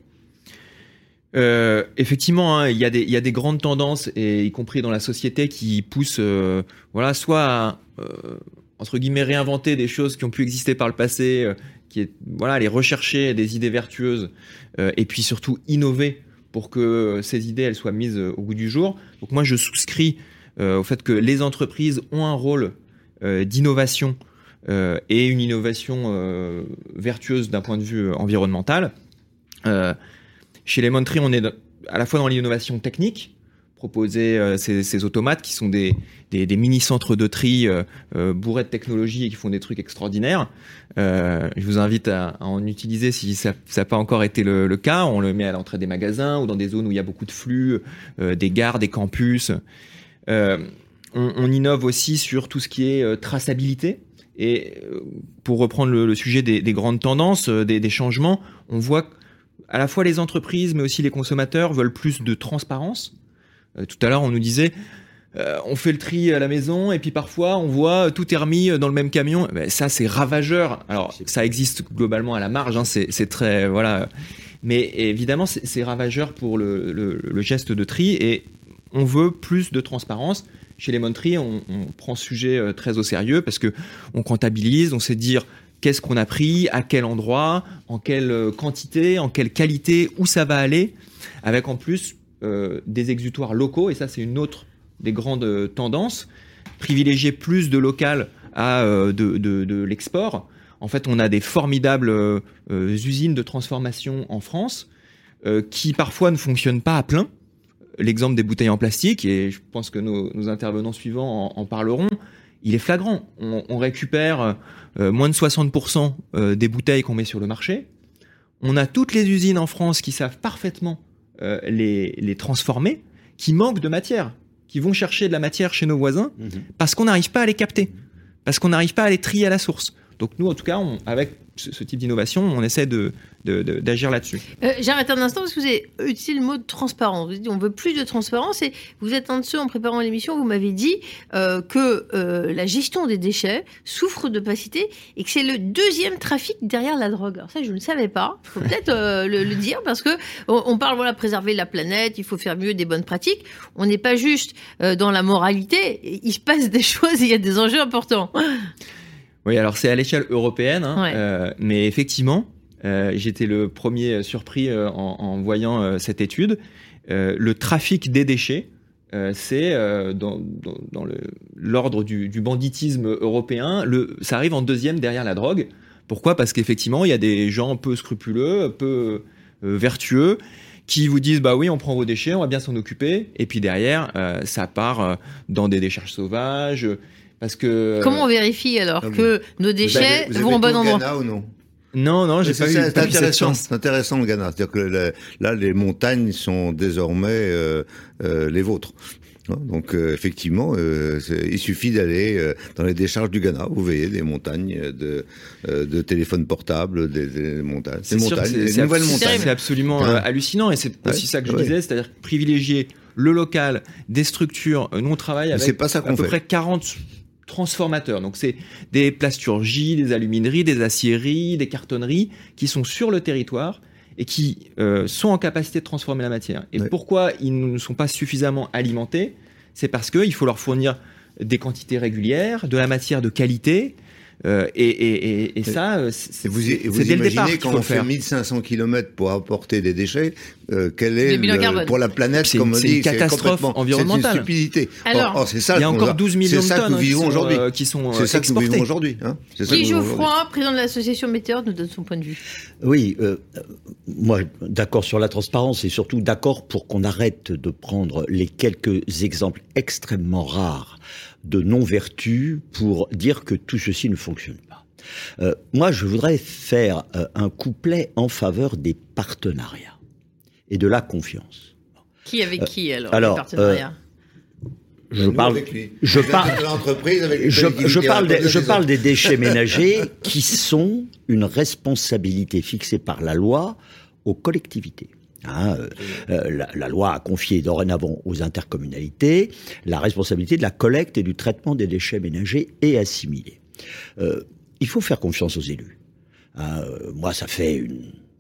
Euh, effectivement, hein, il y, a des, y a des grandes tendances, et y compris dans la société, qui poussent, euh, voilà, soit à, euh, entre guillemets, réinventer des choses qui ont pu exister par le passé, euh, qui est, voilà, aller rechercher des idées vertueuses, euh, et puis surtout innover pour que ces idées soient mises au goût du jour. Donc moi je souscris euh, au fait que les entreprises ont un rôle euh, d'innovation euh, et une innovation euh, vertueuse d'un point de vue environnemental. Euh, chez Lemon Tree, on est à la fois dans l'innovation technique, proposer euh, ces, automates qui sont des, des, mini-centres de tri euh, euh, bourrés de technologie et qui font des trucs extraordinaires. Je vous invite à, en utiliser si ça n'a pas encore été le, cas. On le met à l'entrée des magasins ou dans des zones où il y a beaucoup de flux, des gares, des campus. On, innove aussi sur tout ce qui est traçabilité. Et pour reprendre le, sujet des, des, grandes tendances, des, des changements, on voit à la fois les entreprises, mais aussi les consommateurs veulent plus de transparence tout à l'heure, on nous disait, euh, on fait le tri à la maison et puis parfois on voit tout est remis dans le même camion. Ben, ça, c'est ravageur. Alors, ça existe globalement à la marge, hein, c'est très voilà. Mais évidemment, c'est ravageur pour le, le, le, geste de tri et on veut plus de transparence. Chez les Montry, on, on prend ce sujet euh, très au sérieux parce que on comptabilise, on sait dire qu'est-ce qu'on a pris, à quel endroit, en quelle quantité, en quelle qualité, où ça va aller, avec en plus euh, des exutoires locaux, et ça c'est une autre des grandes euh, tendances, privilégier plus de local à euh, de, de, l'export. En fait, on a des formidables usines de transformation en France qui parfois ne fonctionnent pas à plein. L'exemple des bouteilles en plastique, et je pense que nos, intervenants suivants en, parleront, il est flagrant. On, récupère moins de 60% des bouteilles qu'on met sur le marché. On a toutes les usines en France qui savent parfaitement euh, les, les transformer, qui manquent de matière, qui vont chercher de la matière chez nos voisins, mmh. parce qu'on n'arrive pas à les capter, parce qu'on n'arrive pas à les trier à la source. Donc nous, en tout cas, on, avec ce, type d'innovation, on essaie de, d'agir là-dessus. Euh, J'arrête un instant parce que vous avez utilisé le mot de transparence. Vous dites on veut plus de transparence et vous êtes un de ceux en préparant l'émission, vous m'avez dit euh, que euh, la gestion des déchets souffre d'opacité et que c'est le deuxième trafic derrière la drogue. Alors ça, je ne savais pas. Il faut peut-être euh, le, dire parce que on, on, parle voilà préserver la planète, il faut faire mieux des bonnes pratiques. On n'est pas juste dans la moralité. Il se passe des choses, il y a des enjeux importants. Oui, alors c'est à l'échelle européenne, hein, ouais. euh, mais effectivement, euh, j'étais le premier surpris euh, en, en, voyant cette étude. le trafic des déchets, c'est dans, dans, dans l'ordre du, du, banditisme européen. Le, ça arrive en deuxième derrière la drogue. Pourquoi? Parce qu'effectivement, il y a des gens peu scrupuleux, peu vertueux, qui vous disent bah oui on prend vos déchets on va bien s'en occuper et puis derrière euh, ça part euh, dans des décharges sauvages parce que comment on vérifie alors ah, que nos déchets vous avez, vous vont au bon endroit Ghana ou non non, non, j'ai pas eu. C'est intéressant, c'est intéressant le Ghana. C'est-à-dire que le, là, les montagnes sont désormais euh, euh, les vôtres. Donc euh, effectivement, euh, il suffit d'aller euh, dans les décharges du Ghana. Vous voyez des montagnes de, euh, de téléphones portables, des, des montagnes, des montagnes, des nouvelles montagnes. C'est absolument hein hallucinant et c'est ouais, aussi ça que je ouais. disais, c'est-à-dire privilégier le local, des structures. Nous on travaille avec pas ça à peu fait. près 40 transformateurs. Donc c'est des plasturgies, des alumineries, des aciéries, des cartonneries qui sont sur le territoire et qui euh, sont en capacité de transformer la matière. Et ouais. pourquoi ils ne sont pas suffisamment alimentés? C'est parce qu'il faut leur fournir des quantités régulières, de la matière de qualité, Euh, et, et, et, et ça, euh, Et c'est vous, vous dès le départ imaginez quand on le fait faire. 1500 km pour apporter des déchets, euh, quel est Le bilan le- carbone. pour la planète, comme on c'est dit, une catastrophe environnementale. C'est une stupidité. Alors, Or, or, c'est ça Il y a encore va- 12 millions de que tonnes nous hein, qui vivons sont, aujourd'hui. euh, qui sont C'est euh, ça que nous exportées. vivons aujourd'hui. hein. Guy. Geoffroy, président de l'association Météor, nous donne son point de vue. Oui, euh, euh, moi, d'accord sur la transparence et surtout d'accord pour qu'on arrête de prendre les quelques exemples extrêmement rares de non-vertu pour dire que tout ceci ne fonctionne pas. Euh, moi, je voudrais faire euh, un couplet en faveur des partenariats et de la confiance. Qui avec qui alors, Euh, alors, les partenariats Je Nous, parle, avec lui. je avec les je, parle, des, je parle des déchets ménagers qui sont une responsabilité fixée par la loi aux collectivités. Hein, euh, euh, la, la loi a confié dorénavant aux intercommunalités la responsabilité de la collecte et du traitement des déchets ménagers et assimilés. Euh, il faut faire confiance aux élus. Hein, euh, moi, ça fait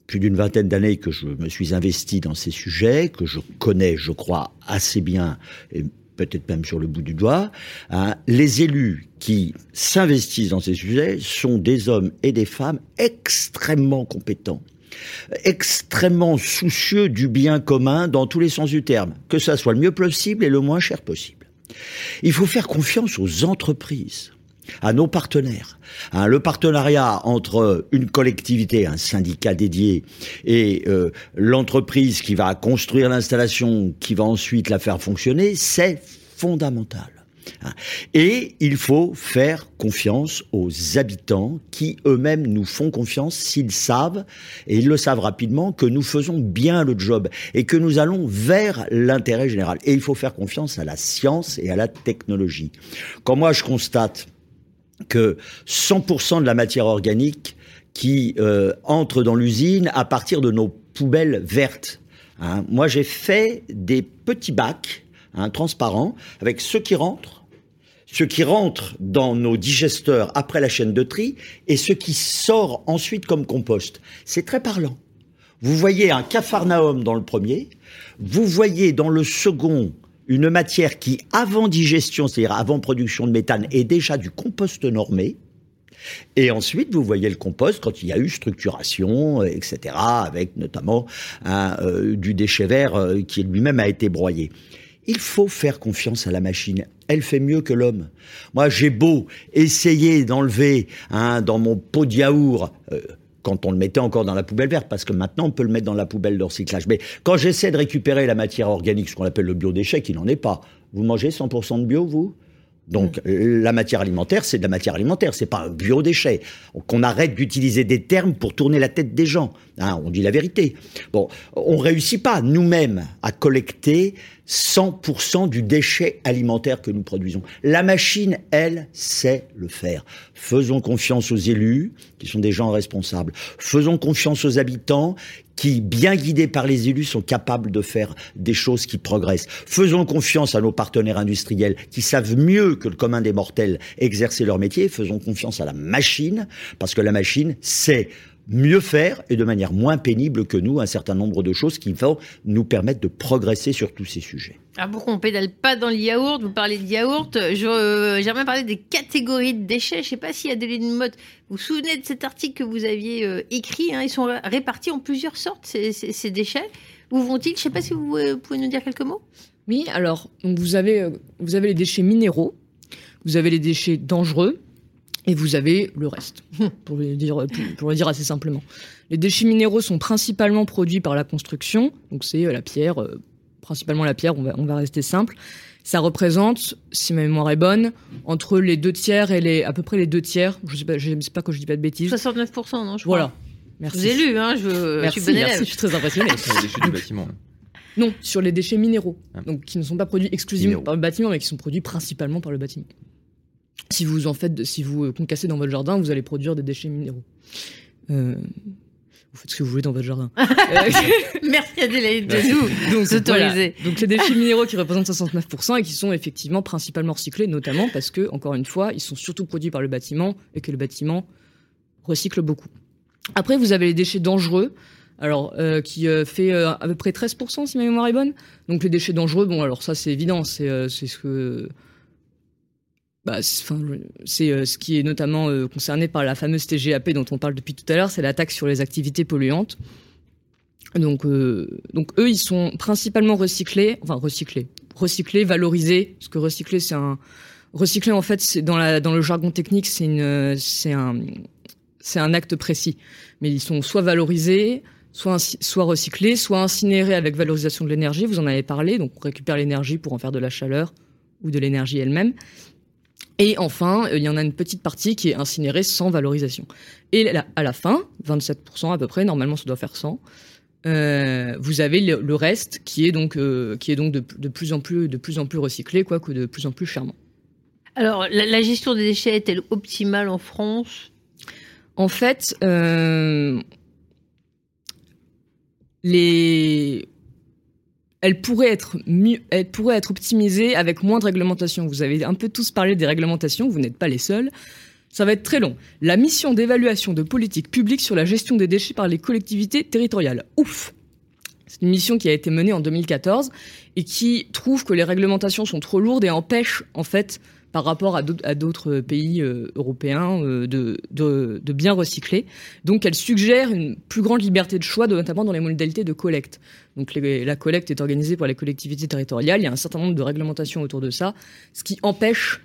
plus d'une vingtaine d'années que je me suis investi dans ces sujets, que je connais, je crois, assez bien, et peut-être même sur le bout du doigt. Hein. Les élus qui s'investissent dans ces sujets sont des hommes et des femmes extrêmement compétents extrêmement soucieux du bien commun dans tous les sens du terme, que ça soit le mieux possible et le moins cher possible. Il faut faire confiance aux entreprises, à nos partenaires. Hein, le partenariat entre une collectivité, un syndicat dédié, et euh, l'entreprise qui va construire l'installation, qui va ensuite la faire fonctionner, c'est fondamental. Hein. Et il faut faire confiance aux habitants qui eux-mêmes nous font confiance s'ils savent, et ils le savent rapidement, que nous faisons bien le job et que nous allons vers l'intérêt général. Et il faut faire confiance à la science et à la technologie. Quand moi je constate que 100% de la matière organique qui euh, entre dans l'usine à partir de nos poubelles vertes. hein. Moi, j'ai fait des petits bacs hein, transparents avec ceux qui rentrent, ceux qui rentrent dans nos digesteurs après la chaîne de tri et ceux qui sortent ensuite comme compost. C'est très parlant. Vous voyez un capharnaüm dans le premier, vous voyez dans le second une matière qui, avant digestion, c'est-à-dire avant production de méthane, est déjà du compost normé. Et ensuite, vous voyez le compost quand il y a eu structuration, euh, etc., avec notamment euh, du déchet vert euh, qui lui-même a été broyé. Il faut faire confiance à la machine. Elle fait mieux que l'homme. Moi, j'ai beau essayer d'enlever hein, dans mon pot de yaourt, quand on le mettait encore dans la poubelle verte, parce que maintenant on peut le mettre dans la poubelle de recyclage. Mais quand j'essaie de récupérer la matière organique, ce qu'on appelle le biodéchet, qui n'en est pas, vous mangez 100% de bio, vous? Donc la matière alimentaire, c'est de la matière alimentaire, c'est pas un biodéchet. Qu'on arrête d'utiliser des termes pour tourner la tête des gens. Hein, on dit la vérité. Bon, on réussit pas nous-mêmes à collecter 100% du déchet alimentaire que nous produisons. La machine, elle, sait le faire. Faisons confiance aux élus, qui sont des gens responsables. Faisons confiance aux habitants, qui, bien guidés par les élus, sont capables de faire des choses qui progressent. Faisons confiance à nos partenaires industriels, qui savent mieux que le commun des mortels exercer leur métier. Faisons confiance à la machine, parce que la machine sait mieux faire et de manière moins pénible que nous un certain nombre de choses qui vont nous permettre de progresser sur tous ces sujets. Alors pourquoi on pédale pas dans le yaourt? Vous parlez de yaourt. Euh, J'aimerais parler des catégories de déchets. Je sais pas si Adeline Motte, vous vous souvenez de cet article que vous aviez euh, écrit hein? Ils sont ré- répartis en plusieurs sortes, ces, ces- ces déchets. Où vont-ils? Je sais pas si vous euh, pouvez nous dire quelques mots. Oui, alors vous avez euh, vous avez les déchets minéraux, vous avez les déchets dangereux et vous avez le reste. Pour le dire pour, pour le dire assez simplement. Les déchets minéraux sont principalement produits par la construction, donc c'est euh, la pierre, euh, principalement la pierre. On va on va rester simple. Ça représente, si ma mémoire est bonne, entre les deux tiers et les à peu près les deux tiers. Je sais pas, je sais pas que je dis pas de bêtises. 69%, non je crois. Voilà. Je Merci. vous ai lu, hein, je, je Merci, suis bonne élève. merci, je suis très impressionnée. Sur les déchets du bâtiment. Non, sur les déchets minéraux, Ah. donc qui ne sont pas produits exclusivement Minéraux. par le bâtiment, mais qui sont produits principalement par le bâtiment. Si vous en faites, si vous euh, concassez dans votre jardin, vous allez produire des déchets minéraux. Euh, vous faites ce que vous voulez dans votre jardin. Euh, Merci Adélaïde de nous donc, voilà. donc les déchets minéraux qui représentent 69% et qui sont effectivement principalement recyclés, notamment parce que, encore une fois, ils sont surtout produits par le bâtiment et que le bâtiment recycle beaucoup. Après, vous avez les déchets dangereux, alors euh, qui euh, fait euh, à peu près 13% si ma mémoire est bonne. Donc les déchets dangereux, bon alors ça c'est évident, c'est c'est ce que bah, c'est euh, ce qui est notamment euh, concerné par la fameuse TGAP dont on parle depuis tout à l'heure, c'est la taxe sur les activités polluantes. Donc, euh, donc eux, ils sont principalement recyclés, enfin recyclés, recyclés, valorisés, parce que recycler, c'est un recycler en fait, dans le jargon technique, c'est un un acte précis, mais ils sont soit valorisés, soit soit recyclés, soit incinérés avec valorisation de l'énergie. Vous en avez parlé, donc on récupère l'énergie pour en faire de la chaleur ou de l'énergie elle-même. Et enfin, euh, il y en a une petite partie qui est incinérée sans valorisation. Et à la fin, 27% à peu près, normalement ça doit faire 100, euh, vous avez le, le reste qui est donc, euh, qui est donc de, de plus en plus, de plus en plus recyclé, quoi, que de plus en plus charmant. Alors, la, la gestion des déchets est-elle optimale en France? En fait, euh, les... elle pourrait être mieux, elle pourrait être optimisée avec moins de réglementation. Vous avez un peu tous parlé des réglementations, vous n'êtes pas les seuls. Ça va être très long. La mission d'évaluation de politique publique sur la gestion des déchets par les collectivités territoriales. Ouf C'est une mission qui a été menée en 2014 et qui trouve que les réglementations sont trop lourdes et empêchent, en fait, par rapport à d'autres- pays euh, européens, euh, de, de, de bien recycler. Donc, elle suggère une plus grande liberté de choix, notamment dans les modalités de collecte. Donc, la collecte est organisée par les collectivités territoriales. Il y a un certain nombre de réglementations autour de ça, ce qui empêche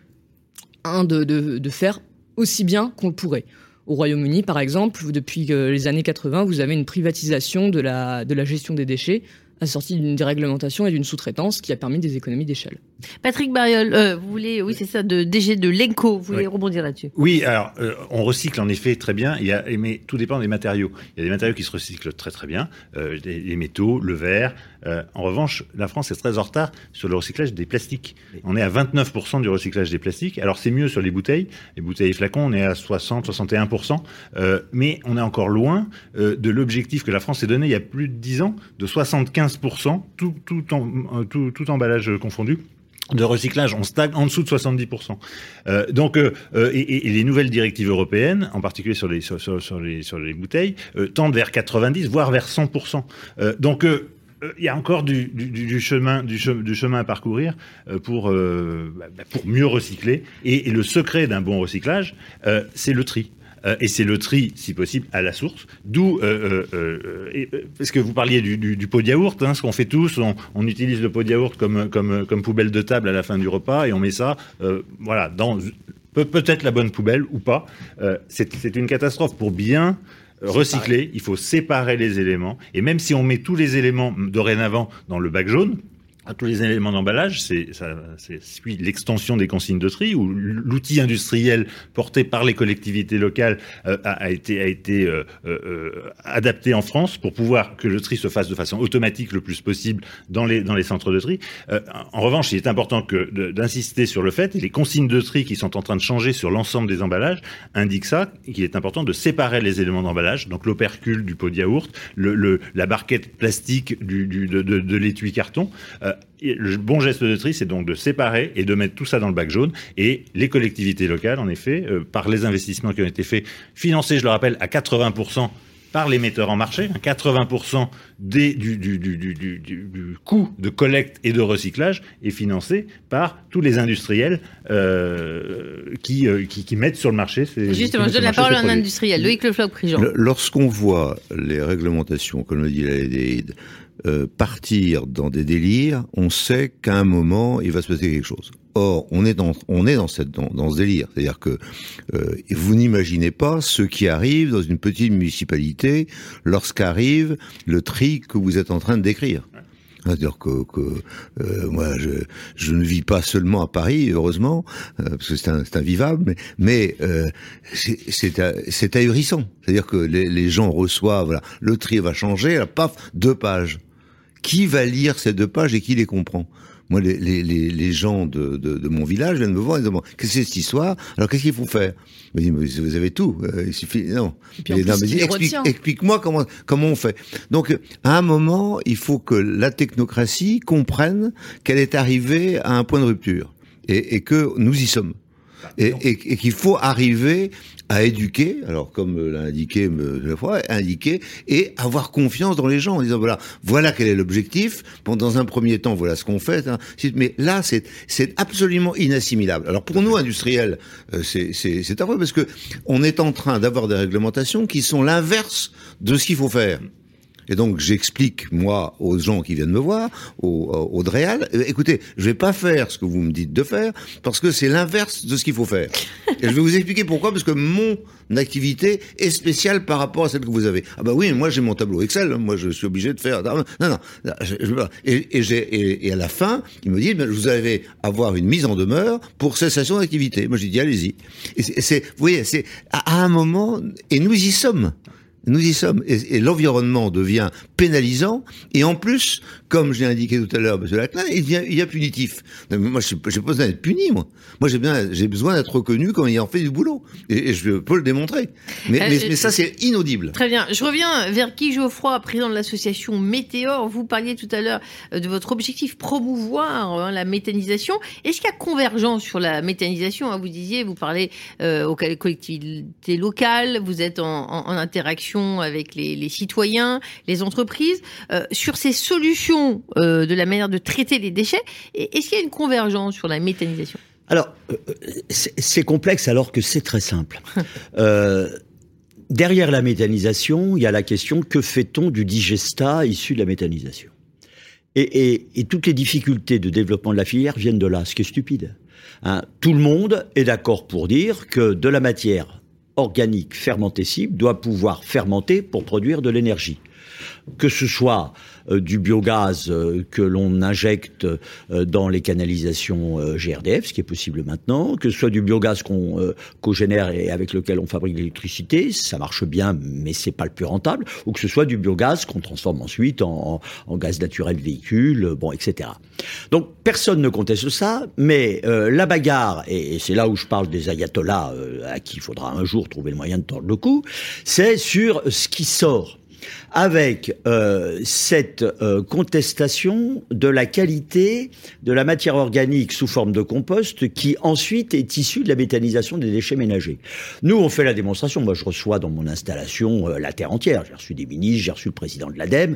de, faire aussi bien qu'on le pourrait. Au Royaume-Uni, par exemple, depuis euh, les années 80, vous avez une privatisation de la gestion des déchets assortie d'une déréglementation et d'une sous-traitance qui a permis des économies d'échelle. Patrick Bariol, euh, vous voulez, oui, c'est ça, de DG de l'ENCO, vous voulez Oui. rebondir là-dessus Oui, alors euh, on recycle en effet très bien, il y a, mais tout dépend des matériaux. Il y a des matériaux qui se recyclent très très bien, euh, les, les métaux, le verre. Euh, en revanche, la France est très en retard sur le recyclage des plastiques. On est à 29% du recyclage des plastiques. Alors c'est mieux sur les bouteilles, les bouteilles et flacons, on est à 60-61%, euh, mais on est encore loin euh, de l'objectif que la France s'est donné il y a plus de 10 ans de 75%, tout, tout, en- euh, tout, tout emballage confondu de recyclage, on stagne en dessous de 70%. Euh, donc, euh, euh, et, les nouvelles directives européennes, en particulier sur les sur, sur- les sur les bouteilles, euh, tendent vers 90, voire vers 100%. Euh, donc euh, euh, il y a encore du, du, chemin, du, che- du chemin à parcourir euh, pour, euh, bah, pour mieux recycler. Et, le secret d'un bon recyclage, euh, c'est le tri. Euh, et c'est le tri, si possible, à la source. D'où, euh, euh, parce que vous parliez du, du, du pot de yaourt, hein, ce qu'on fait tous, on, on utilise le pot de yaourt comme, comme, comme poubelle de table à la fin du repas et on met ça, voilà, dans peut- peut-être la bonne poubelle ou pas. C'est une catastrophe pour bien recycler. Il faut séparer les éléments et même si on met tous les éléments dorénavant dans le bac jaune. À tous les éléments d'emballage, c'est l'extension des consignes de tri où l'outil industriel porté par les collectivités locales euh, a, a été a été euh, euh, adapté en France pour pouvoir que le tri se fasse de façon automatique le plus possible dans les dans les centres de tri. Euh, en revanche, il est important d'insister sur le fait et les consignes de tri qui sont en train de changer sur l'ensemble des emballages indiquent ça qu'il est important de séparer les éléments d'emballage, donc l'opercule du pot de yaourt, le, le- la barquette plastique du, du- de, de, de l'étui carton. Le bon geste de tri, c'est donc de séparer et de mettre tout ça dans le bac jaune. Et les collectivités locales, en effet, euh, par les investissements qui ont été faits, financés, je le rappelle, à 80% par les metteurs en marché, hein, 80% des, du, du, du, du, du, du- du coût de collecte et de recyclage est financé par tous les industriels euh, qui, euh, qui, qui mettent sur le marché ces Justement, je donne la parole à un industriel, Loïc Lefloc-Prigent. Le- Lorsqu'on voit les réglementations, comme le dit la LDID, euh, partir dans des délires, on sait qu'à un moment, il va se passer quelque chose. Or, on est dans, on est dans, cette, dans, dans ce délire. C'est-à-dire que euh, vous n'imaginez pas ce qui arrive dans une petite municipalité lorsqu'arrive le tri que vous êtes en train de décrire. C'est-à-dire que, que euh, moi, je, je ne vis pas seulement à Paris, heureusement, euh, parce que c'est invivable, mais, mais euh, c'est ahurissant. C'est-à-dire que les, les gens reçoivent, voilà, le tri va changer, là, paf, deux pages. Qui va lire ces deux pages et qui les comprend? Moi, les, les, les, gens de, de, de mon village viennent me voir et me demandent qu'est-ce que c'est cette histoire? Alors qu'est-ce qu'il faut faire? Je me dis, mais vous avez tout. euh, il suffit. Non. Explique, explique-moi comment comment on fait. Donc, à un moment, il faut que la technocratie comprenne qu'elle est arrivée à un point de rupture et, et que nous y sommes. et, et, et qu'il faut arriver à éduquer, alors comme l'a indiqué la fois, indiquer et avoir confiance dans les gens en disant voilà, voilà quel est l'objectif. Bon, dans un premier temps, voilà ce qu'on fait. Hein. Mais là, c'est c'est absolument inassimilable. Alors pour nous industriels, euh, c'est c'est c'est affreux parce que on est en train d'avoir des réglementations qui sont l'inverse de ce qu'il faut faire. Et donc j'explique moi aux gens qui viennent me voir, au, au Dréal, euh, écoutez, je vais pas faire ce que vous me dites de faire parce que c'est l'inverse de ce qu'il faut faire. Et je vais vous expliquer pourquoi parce que mon activité est spéciale par rapport à celle que vous avez. Ah bah oui, moi j'ai mon tableau Excel, moi je suis obligé de faire. Non non. et, et, et, et à la fin, il me dit, ben, vous allez avoir une mise en demeure pour cessation d'activité. Moi j'ai dit allez-y. Et c'est, vous voyez, c'est à un moment et nous y sommes. Nous y sommes. Et, l'environnement devient pénalisant. Et en plus, comme je l'ai indiqué tout à l'heure, M. Laclin, il devient, il a punitif. moi, j'ai pas besoin d'être puni, moi. Moi, j'ai bien, j'ai besoin d'être reconnu comme ayant fait du boulot. Et, je peux le démontrer. Mais, euh, mais, ça, c'est inaudible. Très bien. Je reviens vers Guy Geoffroy, président de l'association Météor. Vous parliez tout à l'heure euh, de votre objectif promouvoir hein, la méthanisation. Est-ce qu'il y a convergence sur la méthanisation hein, Vous disiez, vous parlez euh, aux collectivités locales, vous êtes en, en interaction avec les, citoyens, les entreprises, euh, sur ces solutions euh, de la manière de traiter les déchets. Est-ce qu'il y a une convergence sur la méthanisation? Alors, euh, c'est complexe alors que c'est très simple. derrière la méthanisation, il y a la question que fait-on du digestat issu de la méthanisation? Et, toutes les difficultés de développement de la filière viennent de là, ce qui est stupide. Hein. tout le monde est d'accord pour dire que de la matière organique fermentescible doit pouvoir fermenter pour produire de l'énergie. Que ce soit euh, du biogaz euh, que l'on injecte euh, dans les canalisations GRDF, ce qui est possible maintenant, que ce soit du biogaz qu'on génère et avec lequel on fabrique l'électricité, ça marche bien, mais c'est pas le plus rentable, ou que ce soit du biogaz qu'on transforme ensuite en, en, gaz naturel véhicule, bon, etc. Donc personne ne conteste ça, mais la bagarre, et, c'est là où je parle des ayatollahs à qui il faudra un jour trouver le moyen de tordre le cou, c'est sur ce qui sort avec euh, cette euh, contestation de la qualité de la matière organique sous forme de compost qui ensuite est issue de la méthanisation des déchets ménagers. Nous, on fait la démonstration. Moi, je reçois dans mon installation euh, la terre entière. J'ai reçu des ministres, j'ai reçu le président de l'ADEME.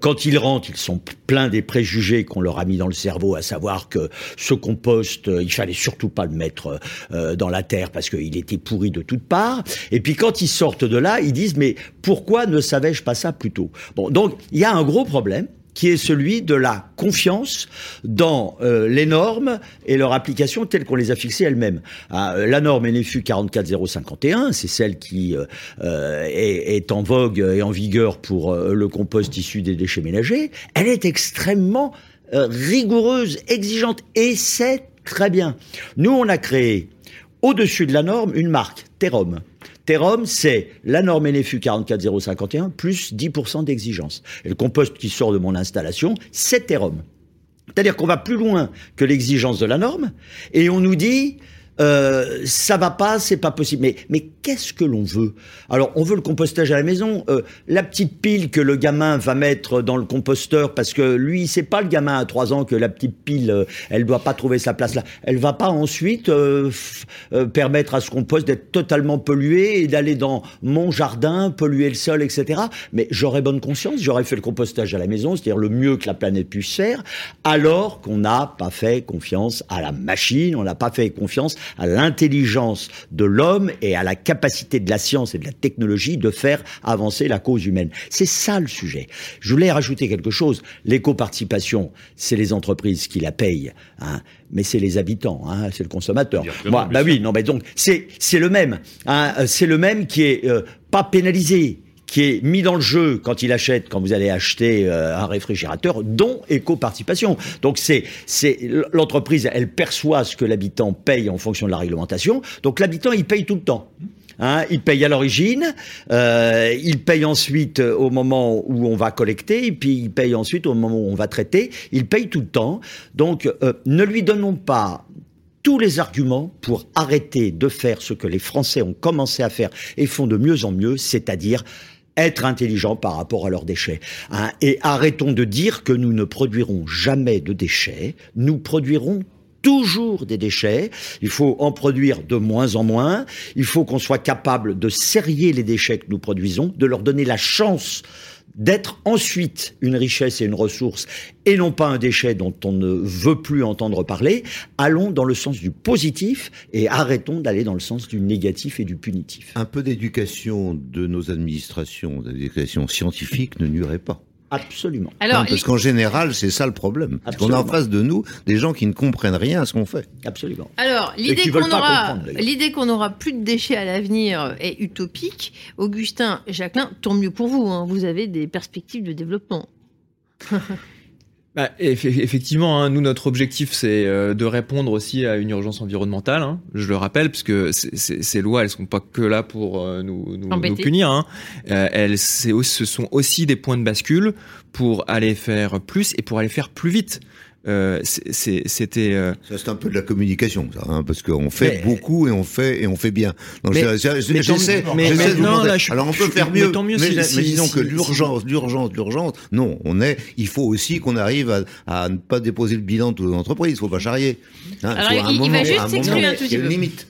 quand ils rentrent, ils sont pleins des préjugés qu'on leur a mis dans le cerveau, à savoir que ce compost, il fallait surtout pas le mettre dans la terre parce qu'il était pourri de toutes parts. Et puis quand ils sortent de là, ils disent mais pourquoi ne savais-je pas plus tôt. Donc il y a un gros problème qui est celui de la confiance dans euh, les normes et leur application telles qu'on les a fixées elles-mêmes. Ah, euh, la norme NFU 44051, c'est celle qui euh, est, est, en vogue et en vigueur pour le compost issu des déchets ménagers. Elle est extrêmement rigoureuse, exigeante, et c'est très bien. Nous, on a créé au-dessus de la norme une marque, Terom. Terom, c'est la norme NFU 44051 plus 10% d'exigence. Et le compost qui sort de mon installation, c'est Terom. C'est-à-dire qu'on va plus loin que l'exigence de la norme et on nous dit euh, ça va pas, c'est pas possible. Mais, mais qu'est-ce que l'on veut? Alors, on veut le compostage à la maison. Euh, la petite pile que le gamin va mettre dans le composteur, parce que lui, c'est pas le gamin à 3 ans que la petite pile, euh, elle doit pas trouver sa place là. Elle va pas ensuite euh, permettre à ce compost d'être totalement pollué et d'aller dans mon jardin, polluer le sol, etc. Mais j'aurais bonne conscience, j'aurais fait le compostage à la maison, c'est-à-dire le mieux que la planète puisse faire, alors qu'on n'a pas fait confiance à la machine, on n'a pas fait confiance à l'intelligence de l'homme et à la capacité de la science et de la technologie de faire avancer la cause humaine. C'est ça le sujet. Je voulais rajouter quelque chose. L'éco-participation, c'est les entreprises qui la payent, hein, mais c'est les habitants, hein, c'est le consommateur. Moi, bah oui, non, mais donc c'est c'est le même, hein, c'est le même qui est euh, pas pénalisé qui est mis dans le jeu quand il achète, quand vous allez acheter euh, un réfrigérateur, dont éco-participation. Donc c'est c'est l'entreprise, elle perçoit ce que l'habitant paye en fonction de la réglementation. Donc l'habitant, il paye tout le temps. Hein, il paye à l'origine, euh, il paye ensuite au moment où on va collecter, et puis il paye ensuite au moment où on va traiter. Il paye tout le temps. Donc euh, ne lui donnons pas tous les arguments pour arrêter de faire ce que les Français ont commencé à faire et font de mieux en mieux, c'est-à-dire être intelligent par rapport à leurs déchets. Hein. Et arrêtons de dire que nous ne produirons jamais de déchets, nous produirons toujours des déchets, il faut en produire de moins en moins, il faut qu'on soit capable de serrer les déchets que nous produisons, de leur donner la chance d'être ensuite une richesse et une ressource et non pas un déchet dont on ne veut plus entendre parler, allons dans le sens du positif et arrêtons d'aller dans le sens du négatif et du punitif. Un peu d'éducation de nos administrations, d'éducation scientifique ne nuirait pas. Absolument. Alors, Non, parce qu'en général, c'est ça le problème. Parce qu'on a en face de nous des gens qui ne comprennent rien à ce qu'on fait. Absolument. Alors, l'idée qu'on aura, l'idée qu'on aura plus de déchets à l'avenir est utopique. Augustin, Jacqueline, tant mieux pour vous. hein. Vous avez des perspectives de développement. Bah, eff- effectivement, hein, nous, notre objectif, c'est euh, de répondre aussi à une urgence environnementale. hein. je le rappelle, parce que ces lois, elles sont pas que là pour euh, nous, nous, punir. Hein. Euh, elles, ce sont aussi des points de bascule pour aller faire plus et pour aller faire plus vite. Euh, c'est- c'est- C'était euh, Ça, c'est un peu de la communication, ça, hein, parce qu'on fait Mais- beaucoup et on fait et on fait bien. Donc, Mais- c'est- c'est- c'est- mais j'essaie, mais vous maintenant, montrer. là, je- Alors, on peut je- faire mais mieux. tant mieux mais, si- mais si- disons si- que si- l'urgence, l'urgence, l'urgence. Non, on est. Il faut aussi qu'on arrive à, à ne pas déposer le bilan de l'entreprise. Il faut pas charrier. Hein, Alors, faut à un il- il va moment- juste à un s'exprimer un tout il y a petit une peu. limite.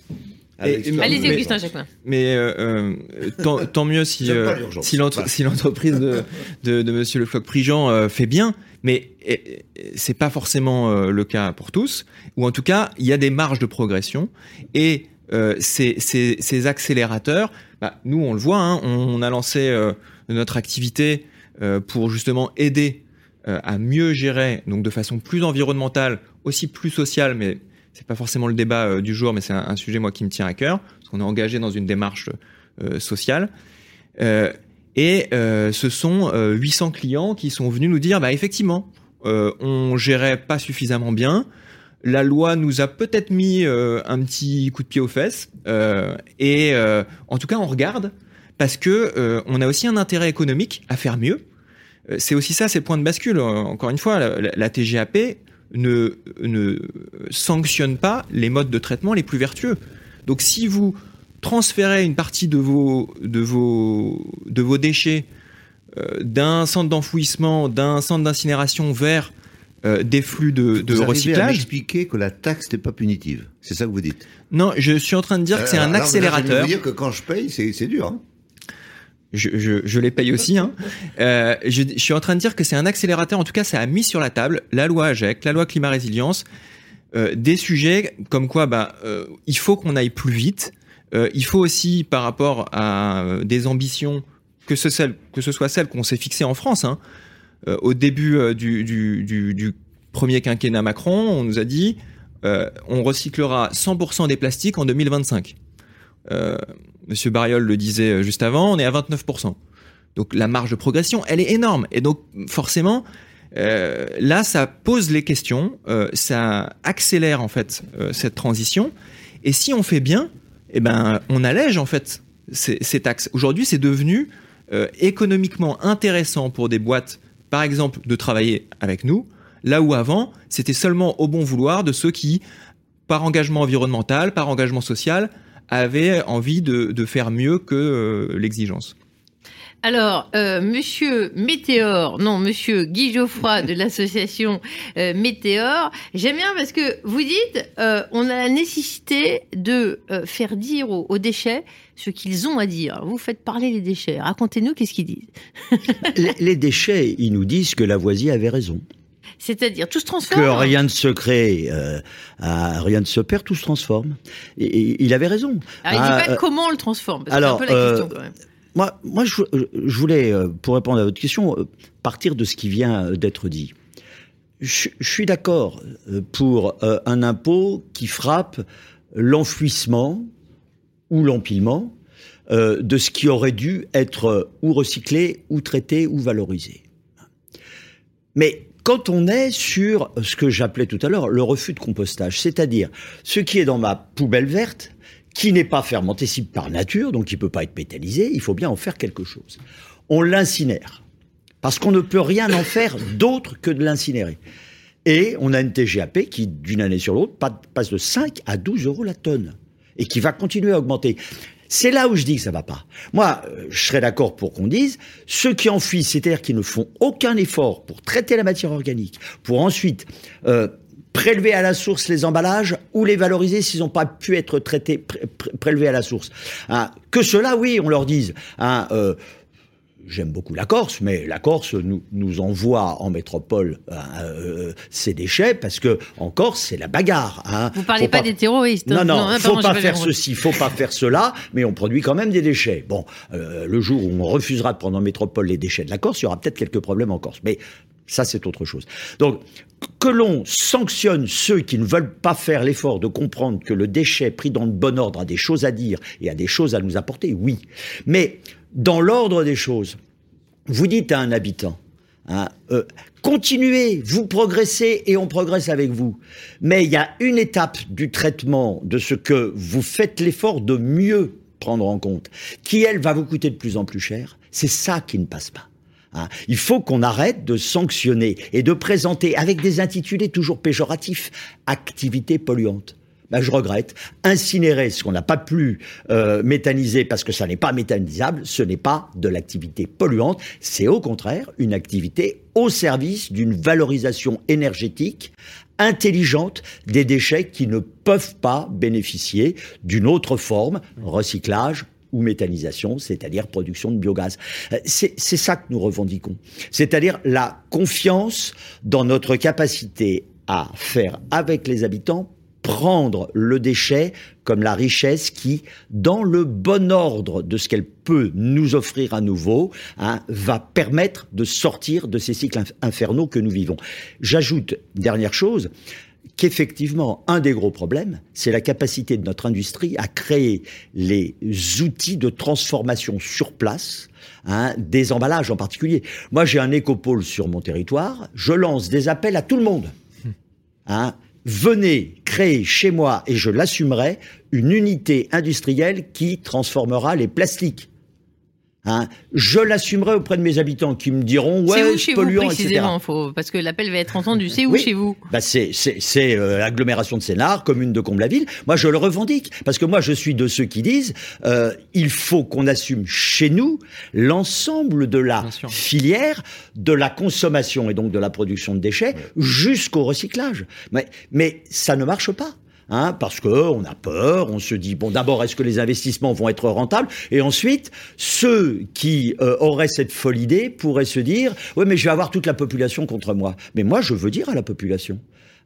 Ça. Allez-y, mais- Augustin, Jacqueline. Mais euh, euh, tant, tant mieux si, euh, l'urgence. si l'entreprise de, de, de Monsieur Le Floch-Prigent euh, fait bien, mais euh, c'est pas forcément euh, le cas pour tous. Ou en tout cas, il y a des marges de progression et euh, ces, ces, ces accélérateurs, bah, nous on le voit, hein, on, a lancé euh, notre activité euh, pour justement aider euh, à mieux gérer, donc de façon plus environnementale, aussi plus sociale, mais c'est pas forcément le débat euh, du jour, mais c'est un, sujet moi qui me tient à cœur, parce qu'on est engagé dans une démarche euh, sociale. Euh, et ce sont euh, 800 clients qui sont venus nous dire, bah effectivement, on gérait pas suffisamment bien. La loi nous a peut-être mis un petit coup de pied aux fesses, et en tout cas on regarde parce que on a aussi un intérêt économique à faire mieux. C'est aussi ça, ces points de bascule. Encore une fois, la- la TGAP ne, ne sanctionne pas les modes de traitement les plus vertueux. Donc si vous transférez une partie de vos, de vos, de vos déchets euh, d'un centre d'enfouissement, d'un centre d'incinération vers euh, des flux de, de Vous recyclage, m'expliquer que la taxe n'est pas punitive. C'est ça que vous dites. non, je suis en train de dire que c'est Euh, un alors, là, Je accélérateur. veux dire que quand je paye, c'est c'est dur. Hein. Je, je, je les paye aussi. Hein. Euh, je, suis en train de dire que c'est un accélérateur. En tout cas, ça a mis sur la table la loi AGEC, la loi climat résilience, euh, des sujets comme quoi, bah, euh, il faut qu'on aille plus vite. Il faut aussi, par rapport à des ambitions, que ce, celle, que ce soit celles qu'on s'est fixées en France. Hein. Au début du, du, du, du premier quinquennat Macron, on nous a dit on recyclera 100% des plastiques en 2025. Monsieur Bariol le disait euh, juste avant, on est à 29%. Donc la marge de progression, elle est énorme. Et donc forcément, euh, là, ça pose les questions, euh, ça accélère en fait cette transition. Et si on fait bien, eh ben, on allège en fait ces, taxes. Aujourd'hui, c'est devenu économiquement intéressant pour des boîtes, par exemple, de travailler avec nous, là où avant, c'était seulement au bon vouloir de ceux qui, par engagement environnemental, par engagement social, avaient envie de, de faire mieux que euh, l'exigence. Alors, euh, monsieur Météor, non, monsieur Guy Geoffroy de l'association euh, Météor, j'aime bien parce que vous dites, euh, on a la nécessité de euh, faire dire aux, aux déchets ce qu'ils ont à dire. Vous faites parler les déchets. Racontez-nous qu'est-ce qu'ils disent. les, les déchets, ils nous disent que Lavoisier avait raison. C'est-à-dire, tout se Que transforme. rien ne se crée, euh, à- rien ne se perd, tout se transforme. Et, et il avait raison. Alors, il Ah, dit pas euh, comment on le transforme. Parce alors, que c'est un peu la euh, question quand même. Moi, moi je, je voulais, euh, pour répondre à votre question, euh, partir de ce qui vient euh, d'être dit. Je, je suis d'accord euh, pour euh, un impôt qui frappe l'enfouissement ou l'empilement euh, de ce qui aurait dû être euh, ou recyclé, ou traité, ou valorisé. Mais quand on est sur ce que j'appelais tout à l'heure le refus de compostage, c'est-à-dire ce qui est dans ma poubelle verte, qui n'est pas fermentescible par nature, donc qui peut pas être métallisé, il faut bien en faire quelque chose. On l'incinère. Parce qu'on ne peut rien en faire d'autre que de l'incinérer. Et on a une TGAP qui, d'une année sur l'autre, pa- passe de 5 à 12 euros la tonne. Et qui va continuer à augmenter. C'est là où je dis que ça va pas. Moi, euh, je serais d'accord pour qu'on dise, ceux qui enfouissent, c'est-à-dire qui ne font aucun effort pour traiter la matière organique, pour ensuite euh, prélever à la source les emballages ou les valoriser s'ils n'ont pas pu être traités, pré- pré- prélevés à la source. Hein, que cela, oui, on leur dise. Hein, euh, J'aime beaucoup la Corse, mais la Corse nous, nous envoie en métropole euh, ses déchets parce que en Corse c'est la bagarre. Hein. Vous parlez pas, des terroristes. non, hein. non, hein, faut pardon, pas faire ceci, faut pas faire cela, mais on produit quand même des déchets. Bon, euh, le jour où on refusera de prendre en métropole les déchets de la Corse, il y aura peut-être quelques problèmes en Corse. Mais ça, c'est autre chose. Donc, que l'on sanctionne ceux qui ne veulent pas faire l'effort de comprendre que le déchet pris dans le bon ordre a des choses à dire et a des choses à nous apporter, oui. Mais dans l'ordre des choses, vous dites à un habitant, hein, euh, continuez, vous progressez et on progresse avec vous. Mais il y a une étape du traitement de ce que vous faites l'effort de mieux prendre en compte, qui elle va vous coûter de plus en plus cher. C'est ça qui ne passe pas. Hein. Il faut qu'on arrête de sanctionner et de présenter avec des intitulés toujours péjoratifs activités polluantes. Ben, je regrette. Incinérer ce qu'on n'a pas pu euh, méthaniser parce que ça n'est pas méthanisable, ce n'est pas de l'activité polluante, c'est au contraire une activité au service d'une valorisation énergétique intelligente des déchets qui ne peuvent pas bénéficier d'une autre forme, recyclage ou méthanisation, c'est-à-dire production de biogaz. Euh, c'est ça que nous revendiquons, c'est-à-dire la confiance dans notre capacité à faire avec les habitants prendre le déchet comme la richesse qui, dans le bon ordre de ce qu'elle peut nous offrir à nouveau, hein, va permettre de sortir de ces cycles inf- infernaux que nous vivons. J'ajoute, dernière chose, qu'effectivement, un des gros problèmes, c'est la capacité de notre industrie à créer les outils de transformation sur place, hein, des emballages en particulier. Moi, j'ai un écopôle sur mon territoire, je lance des appels à tout le monde. Hein, venez créer chez moi, et je l'assumerai, une unité industrielle qui transformera les plastiques. Hein, je l'assumerai auprès de mes habitants qui me diront C'est ouais où chez c'est vous polluant, etc. précisément faut, Parce que l'appel va être entendu. C'est où Oui. chez vous? Bah c'est c'est c'est euh, l'agglomération de Sénart, commune de Comble-la-Ville. Moi, je le revendique parce que moi, je suis de ceux qui disent euh, il faut qu'on assume chez nous l'ensemble de la filière de la consommation et donc de la production de déchets jusqu'au recyclage. Mais mais ça ne marche pas. Hein, parce que on a peur, on se dit bon d'abord est-ce que les investissements vont être rentables? Et ensuite ceux qui euh, auraient cette folle idée pourraient se dire oui mais je vais avoir toute la population contre moi. Mais moi je veux dire à la population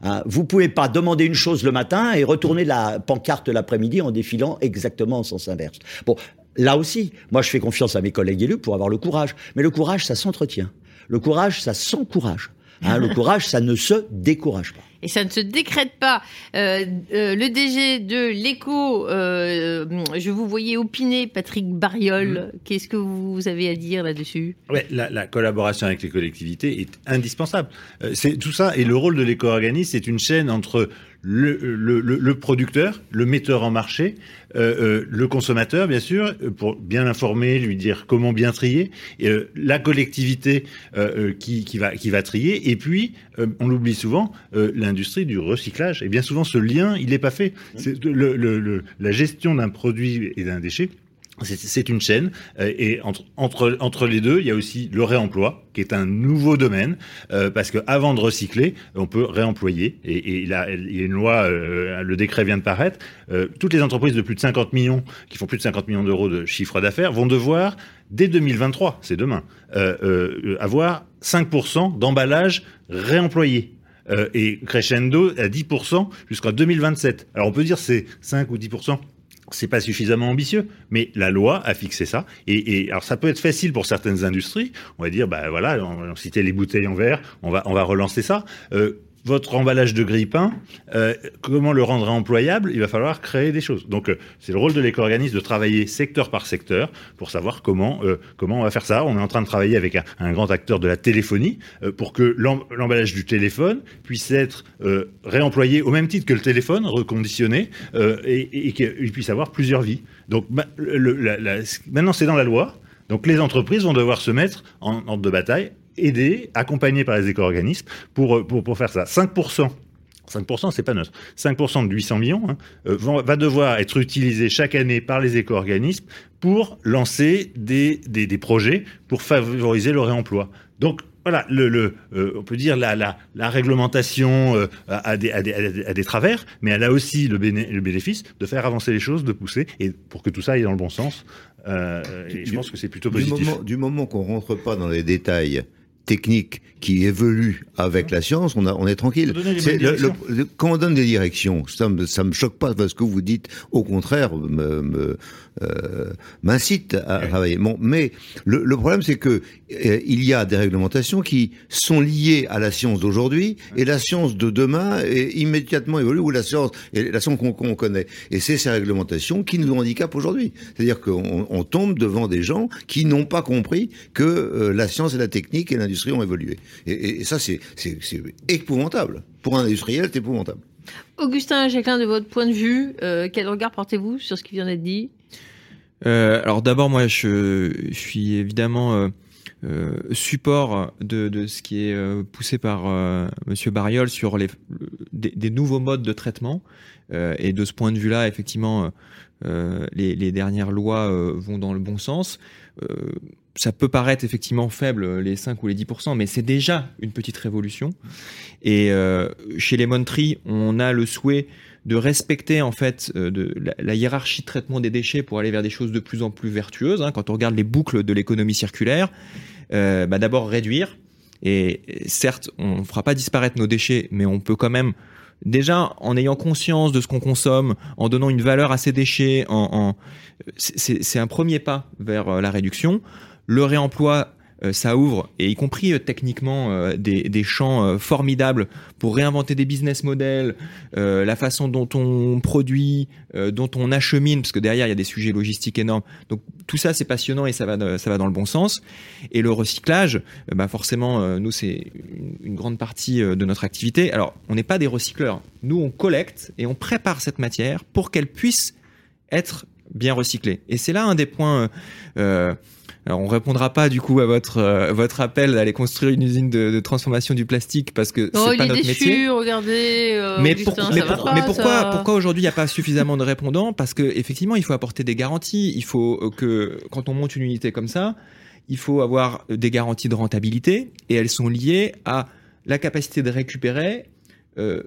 Hein, vous pouvez pas demander une chose le matin et retourner la pancarte l'après-midi en défilant exactement en sens inverse. Bon, là aussi, moi je fais confiance à mes collègues élus pour avoir le courage. Mais le courage, ça s'entretient. Le courage, ça s'encourage. Hein, le courage, ça ne se décourage pas. Et ça ne se décrète pas. Euh, euh, le DG de l'éco, euh, je vous voyais opiner, Patrick Bariol. Mm. Qu'est-ce que vous avez à dire là-dessus? Ouais, la, la collaboration avec les collectivités est indispensable. Euh, c'est tout ça et le rôle de l'éco-organisme, c'est une chaîne entre le, le, le- producteur, le metteur en marché, euh, euh, le consommateur, bien sûr, pour bien l'informer, lui dire comment bien trier, et, euh, la collectivité euh, euh, qui, qui va qui va trier, et puis euh, on l'oublie souvent, euh, l'industrie du recyclage. Et bien souvent, ce lien, il n'est pas fait. C'est le, le- le- la gestion d'un produit et d'un déchet. C'est- une chaîne euh, et entre, entre, entre les deux, il y a aussi le réemploi qui est un nouveau domaine euh, parce que avant de recycler, on peut réemployer et, là, il y a une loi, euh, le décret vient de paraître. toutes les entreprises de plus de 50 millions qui font plus de 50 millions d'euros de chiffre d'affaires vont devoir dès 2023, c'est demain, avoir 5% d'emballage réemployé. Et crescendo à 10% jusqu'en 2027. Alors on peut dire c'est 5 ou 10% c'est pas suffisamment ambitieux, mais la loi a fixé ça. Et, alors ça peut être facile pour certaines industries. On va dire, bah voilà, on, on citait les bouteilles en verre, on va on va relancer ça. Euh, votre emballage de grille-pain, euh, comment le rendre employable? Il va falloir créer des choses. Donc, euh, c'est le rôle de l'éco-organisme de travailler secteur par secteur pour savoir comment euh, comment on va faire ça. On est en train de travailler avec un, grand acteur de la téléphonie pour que l'em- l'emballage du téléphone puisse être réemployé au même titre que le téléphone, reconditionné, et, qu'il puisse avoir plusieurs vies. Donc, maintenant, c'est dans la loi. Donc, les entreprises vont devoir se mettre en ordre de bataille aidés, accompagnés par les éco-organismes pour, euh, pour, pour faire ça. 5%. 5%, c'est pas neutre. 5% de 800 millions hein, euh, va devoir être utilisé chaque année par les éco-organismes pour lancer des, des, des projets pour favoriser le réemploi. Donc, voilà, le, le euh, on peut dire la, la, la réglementation euh, a, des, a, des, a, des, travers, mais elle a aussi le, le, bénéfice de faire avancer les choses, de pousser, et pour que tout ça aille dans le bon sens. Euh, et je pense que c'est plutôt positif. Du moment, du moment qu'on rentre pas dans les détails techniques qui évoluent avec la science, on, a, on est tranquille. quand on donne des directions, ça me, ça me choque pas parce que vous dites, au contraire, me, me euh, m'incite à travailler. Bon, mais le, le problème, c'est que euh, il y a des réglementations qui sont liées à la science d'aujourd'hui et la science de demain est immédiatement évolue ou la science et la science qu'on connaît. Et c'est ces réglementations qui nous handicapent aujourd'hui. C'est-à-dire qu'on on tombe devant des gens qui n'ont pas compris que euh, la science et la technique et l'industrie ont évolué. Et, et ça, c'est épouvantable. Pour un industriel, c'est épouvantable. Augustin Jacquelin, de votre point de vue, euh, quel regard portez-vous sur ce qui vient d'être dit? Euh, Alors d'abord, moi, je, suis évidemment euh, support de, ce qui est poussé par Monsieur Bariol sur les, des, nouveaux modes de traitement. et de ce point de vue-là, effectivement, les, dernières lois vont dans le bon sens ça peut paraître effectivement faible, les 5 ou les 10%, mais c'est déjà une petite révolution. Et euh, chez les Tree, on a le souhait de respecter en fait euh, de, la, hiérarchie de traitement des déchets pour aller vers des choses de plus en plus vertueuses. Hein. Quand on regarde les boucles de l'économie circulaire, euh, bah d'abord réduire. Et certes, on ne fera pas disparaître nos déchets, mais on peut quand même déjà en ayant conscience de ce qu'on consomme, en donnant une valeur à ces déchets, en, en c'est un premier pas vers euh, la réduction. Le réemploi, euh, ça ouvre, et y compris euh, techniquement, euh, des, des, champs formidables pour réinventer des business models, la façon dont on produit, dont on achemine, parce que derrière il y a des sujets logistiques énormes. Donc tout ça c'est passionnant et ça va, ça va dans le bon sens. Et le recyclage, bah forcément, nous c'est une, grande partie de notre activité. Alors on n'est pas des recycleurs, nous on collecte et on prépare cette matière pour qu'elle puisse être bien recyclée. Et c'est là un des points. Alors on répondra pas du coup à votre euh, votre appel d'aller construire une usine de, de, transformation du plastique parce que oh, c'est pas notre déçu, métier. Regardez, euh, mais, Augustin, pour, mais, pour, pas, mais, pourquoi ça... pourquoi aujourd'hui il n'y a pas suffisamment de répondants? Parce que effectivement il faut apporter des garanties. Il faut euh, que quand on monte une unité comme ça, il faut avoir des garanties de rentabilité et elles sont liées à la capacité de récupérer euh,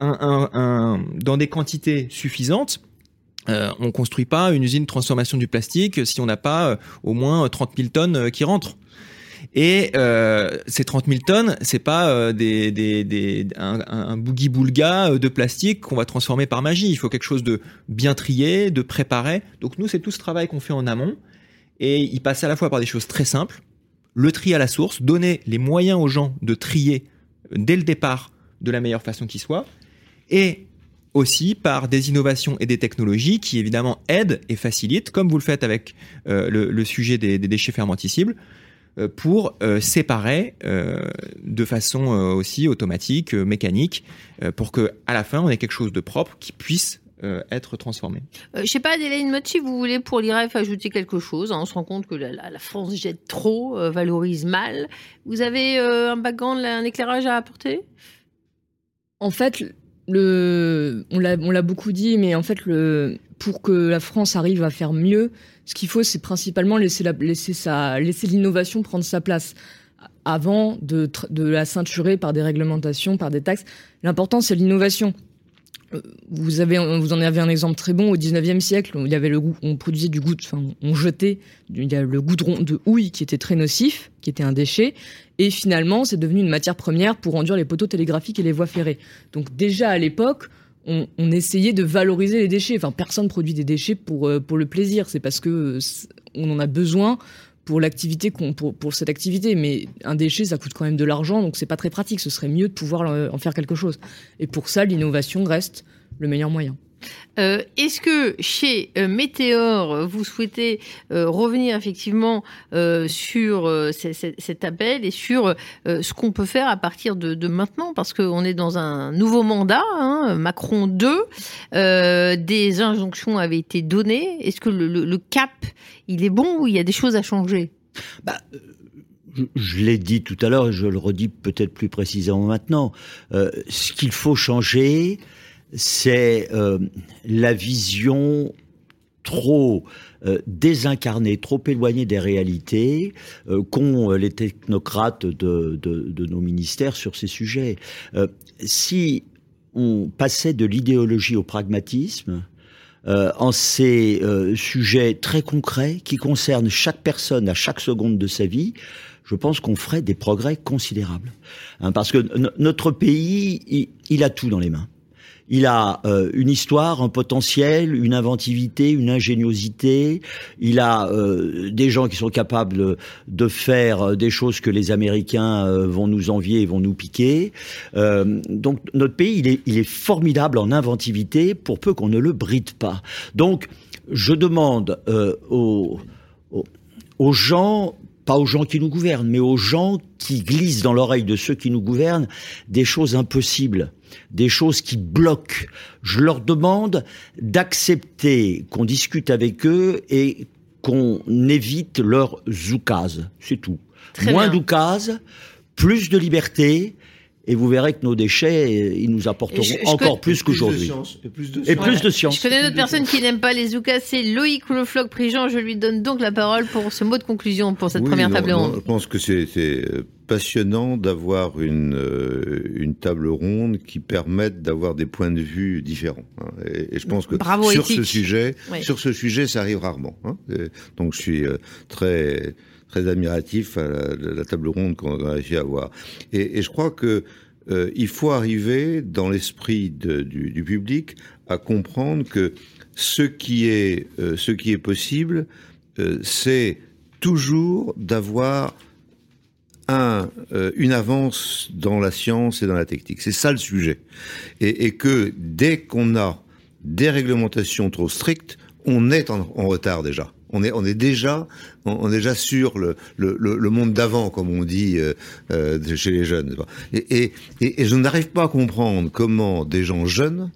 un, un, un, dans des quantités suffisantes euh, on construit pas une usine de transformation du plastique si on n'a pas euh, au moins 30 000 tonnes euh, qui rentrent. Et euh, ces 30 000 tonnes, c'est pas euh, un, un boogie boulga de plastique qu'on va transformer par magie. Il faut quelque chose de bien trié, de préparé. Donc nous, c'est tout ce travail qu'on fait en amont. Et il passe à la fois par des choses très simples, le tri à la source, donner les moyens aux gens de trier dès le départ de la meilleure façon qui soit, et aussi par des innovations et des technologies qui évidemment aident et facilitent, comme vous le faites avec euh, le, le, sujet des, des déchets fermenticibles, euh, pour euh, séparer euh, de façon euh, aussi automatique, euh, mécanique, pour que à la fin on ait quelque chose de propre qui puisse être transformé. je sais pas, Adélaïde Motti, vous voulez pour l'IREF ajouter quelque chose? Hein, On se rend compte que la, la, la France jette trop, valorise mal. Vous avez un background, un éclairage à apporter? En fait, on l'a beaucoup dit, mais en fait, pour que la France arrive à faire mieux, ce qu'il faut, c'est principalement laisser l'innovation prendre sa place avant de, de la ceinturer par des réglementations, par des taxes. L'important, c'est l'innovation. Euh, vous avez, vous en avez un exemple très bon au 19e siècle. Il y avait le goût, on produisait du goût, enfin, on jetait, il y a le goudron de houille qui était très nocif, qui était un déchet, et finalement, c'est devenu une matière première pour enduire les poteaux télégraphiques et les voies ferrées. Donc déjà à l'époque, on, on, essayait de valoriser les déchets. Enfin, personne produit des déchets pour euh, pour le plaisir. C'est parce que on en a besoin pour l'activité pour, pour cette activité mais un déchet ça coûte quand même de l'argent donc c'est pas très pratique. Ce serait mieux de pouvoir en faire quelque chose. Et pour ça l'innovation reste le meilleur moyen euh, Est-ce que chez euh, Météor, vous souhaitez euh, revenir effectivement euh, sur cet appel et sur ce qu'on peut faire à partir de, maintenant? Parce qu'on est dans un nouveau mandat, hein, Macron 2, des injonctions avaient été données. Est-ce que le, cap, il est bon ou il y a des choses à changer? Bah, je, je l'ai dit tout à l'heure et je le redis peut-être plus précisément maintenant. ce qu'il faut changer, c'est euh, la vision trop euh, désincarné, trop éloigné des réalités euh, qu'ont euh, les technocrates de, de, de, nos ministères sur ces sujets. Euh, si on passait de l'idéologie au pragmatisme, euh, en ces euh, sujets très concrets qui concernent chaque personne à chaque seconde de sa vie, je pense qu'on ferait des progrès considérables. Hein, parce que notre pays, il, il, a tout dans les mains. Il a euh, une histoire, un potentiel, une inventivité, une ingéniosité. Il a euh, des gens qui sont capables de, faire des choses que les Américains euh, vont nous envier et vont nous piquer. Euh, donc notre pays, il est, formidable en inventivité pour peu qu'on ne le bride pas. Donc je demande euh, aux gens pas aux gens qui nous gouvernent, mais aux gens qui glissent dans l'oreille de ceux qui nous gouvernent des choses impossibles, des choses qui bloquent. Je leur demande d'accepter qu'on discute avec eux et qu'on évite leur zoukaz. C'est tout. Très Moins d'oukaz, plus de liberté, et vous verrez que nos déchets, ils nous apporteront Et je- je encore plus qu'aujourd'hui. Et plus de Et plus de science. Je connais une autre personne qui n'aime pas les zoukas, c'est Loïc Lefloc Prigent. Je lui donne donc la parole pour ce mot de conclusion pour cette Oui, première non, table non, ronde. je pense que c'est passionnant d'avoir une, euh, une table ronde qui permette d'avoir des points de vue différents. hein. Et, et je pense que Bravo, sur ce sujet, Oui. sur ce sujet, ça arrive rarement. hein. Et donc je suis euh, très très admiratif à la, table ronde qu'on a réussi à avoir. Et, je crois que euh, il faut arriver dans l'esprit du, public à comprendre que ce qui est euh, ce qui est possible, euh, c'est toujours d'avoir un, une avance dans la science et dans la technique. C'est ça le sujet. Et, que dès qu'on a des réglementations trop strictes, on est en retard déjà. On est, déjà, on, est déjà sur le, monde d'avant, comme on dit euh, euh, chez les jeunes. Et, je n'arrive pas à comprendre comment des gens jeunes,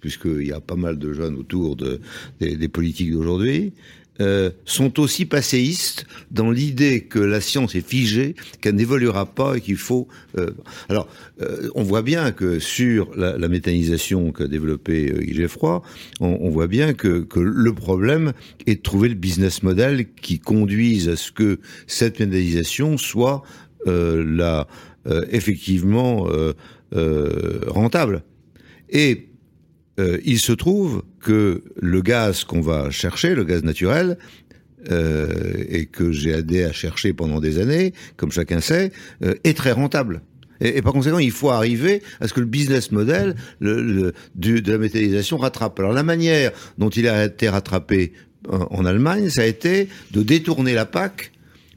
puisqu'il y a pas mal de jeunes autour de, des, des politiques d'aujourd'hui, euh, sont aussi passéistes dans l'idée que la science est figée, qu'elle n'évoluera pas et qu'il faut. Euh, alors, euh, on voit bien que sur la, la méthanisation qu'a développé euh, Guy Geoffroy, on, on voit bien que, que le problème est de trouver le business model qui conduise à ce que cette méthanisation soit euh, la, euh, effectivement euh, euh, rentable. Et euh, il se trouve que le gaz qu'on va chercher, le gaz naturel, euh, et que j'ai aidé à chercher pendant des années, comme chacun sait, euh, est très rentable. Et, par conséquent, il faut arriver à ce que le business model du- de la métallisation rattrape. Alors la manière dont il a été rattrapé en, en Allemagne, ça a été de détourner la PAC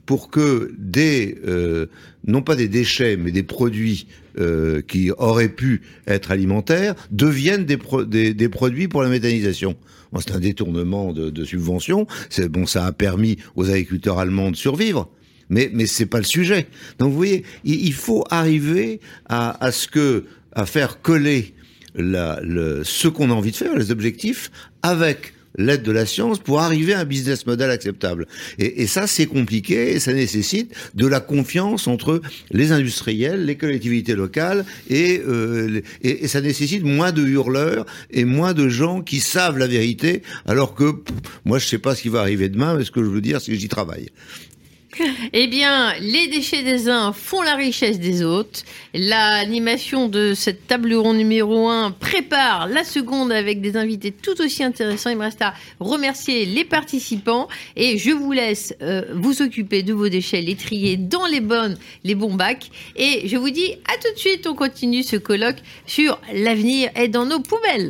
pour que des, euh, non pas des déchets, mais des produits euh, qui auraient pu être alimentaires deviennent des, pro- des, des produits pour la méthanisation. Bon, c'est un détournement de, de subventions. Bon, ça a permis aux agriculteurs allemands de survivre. Mais mais c'est pas le sujet. Donc vous voyez, il, il faut arriver à, à ce que à faire coller la, le, ce qu'on a envie de faire, les objectifs, avec l'aide de la science pour arriver à un business model acceptable. Et, et ça, c'est compliqué et ça nécessite de la confiance entre les industriels, les collectivités locales et, euh, et, et ça nécessite moins de hurleurs et moins de gens qui savent la vérité, alors que pff, moi, je sais pas ce qui va arriver demain, mais ce que je veux dire, c'est que j'y travaille. Eh bien, les déchets des uns font la richesse des autres. L'animation de cette table ronde numéro 1 prépare la seconde avec des invités tout aussi intéressants. Il me reste à remercier les participants et je vous laisse euh, vous occuper de vos déchets, les trier dans les bonnes, les bons bacs. Et je vous dis à tout de suite, on continue ce colloque sur l'avenir est dans nos poubelles.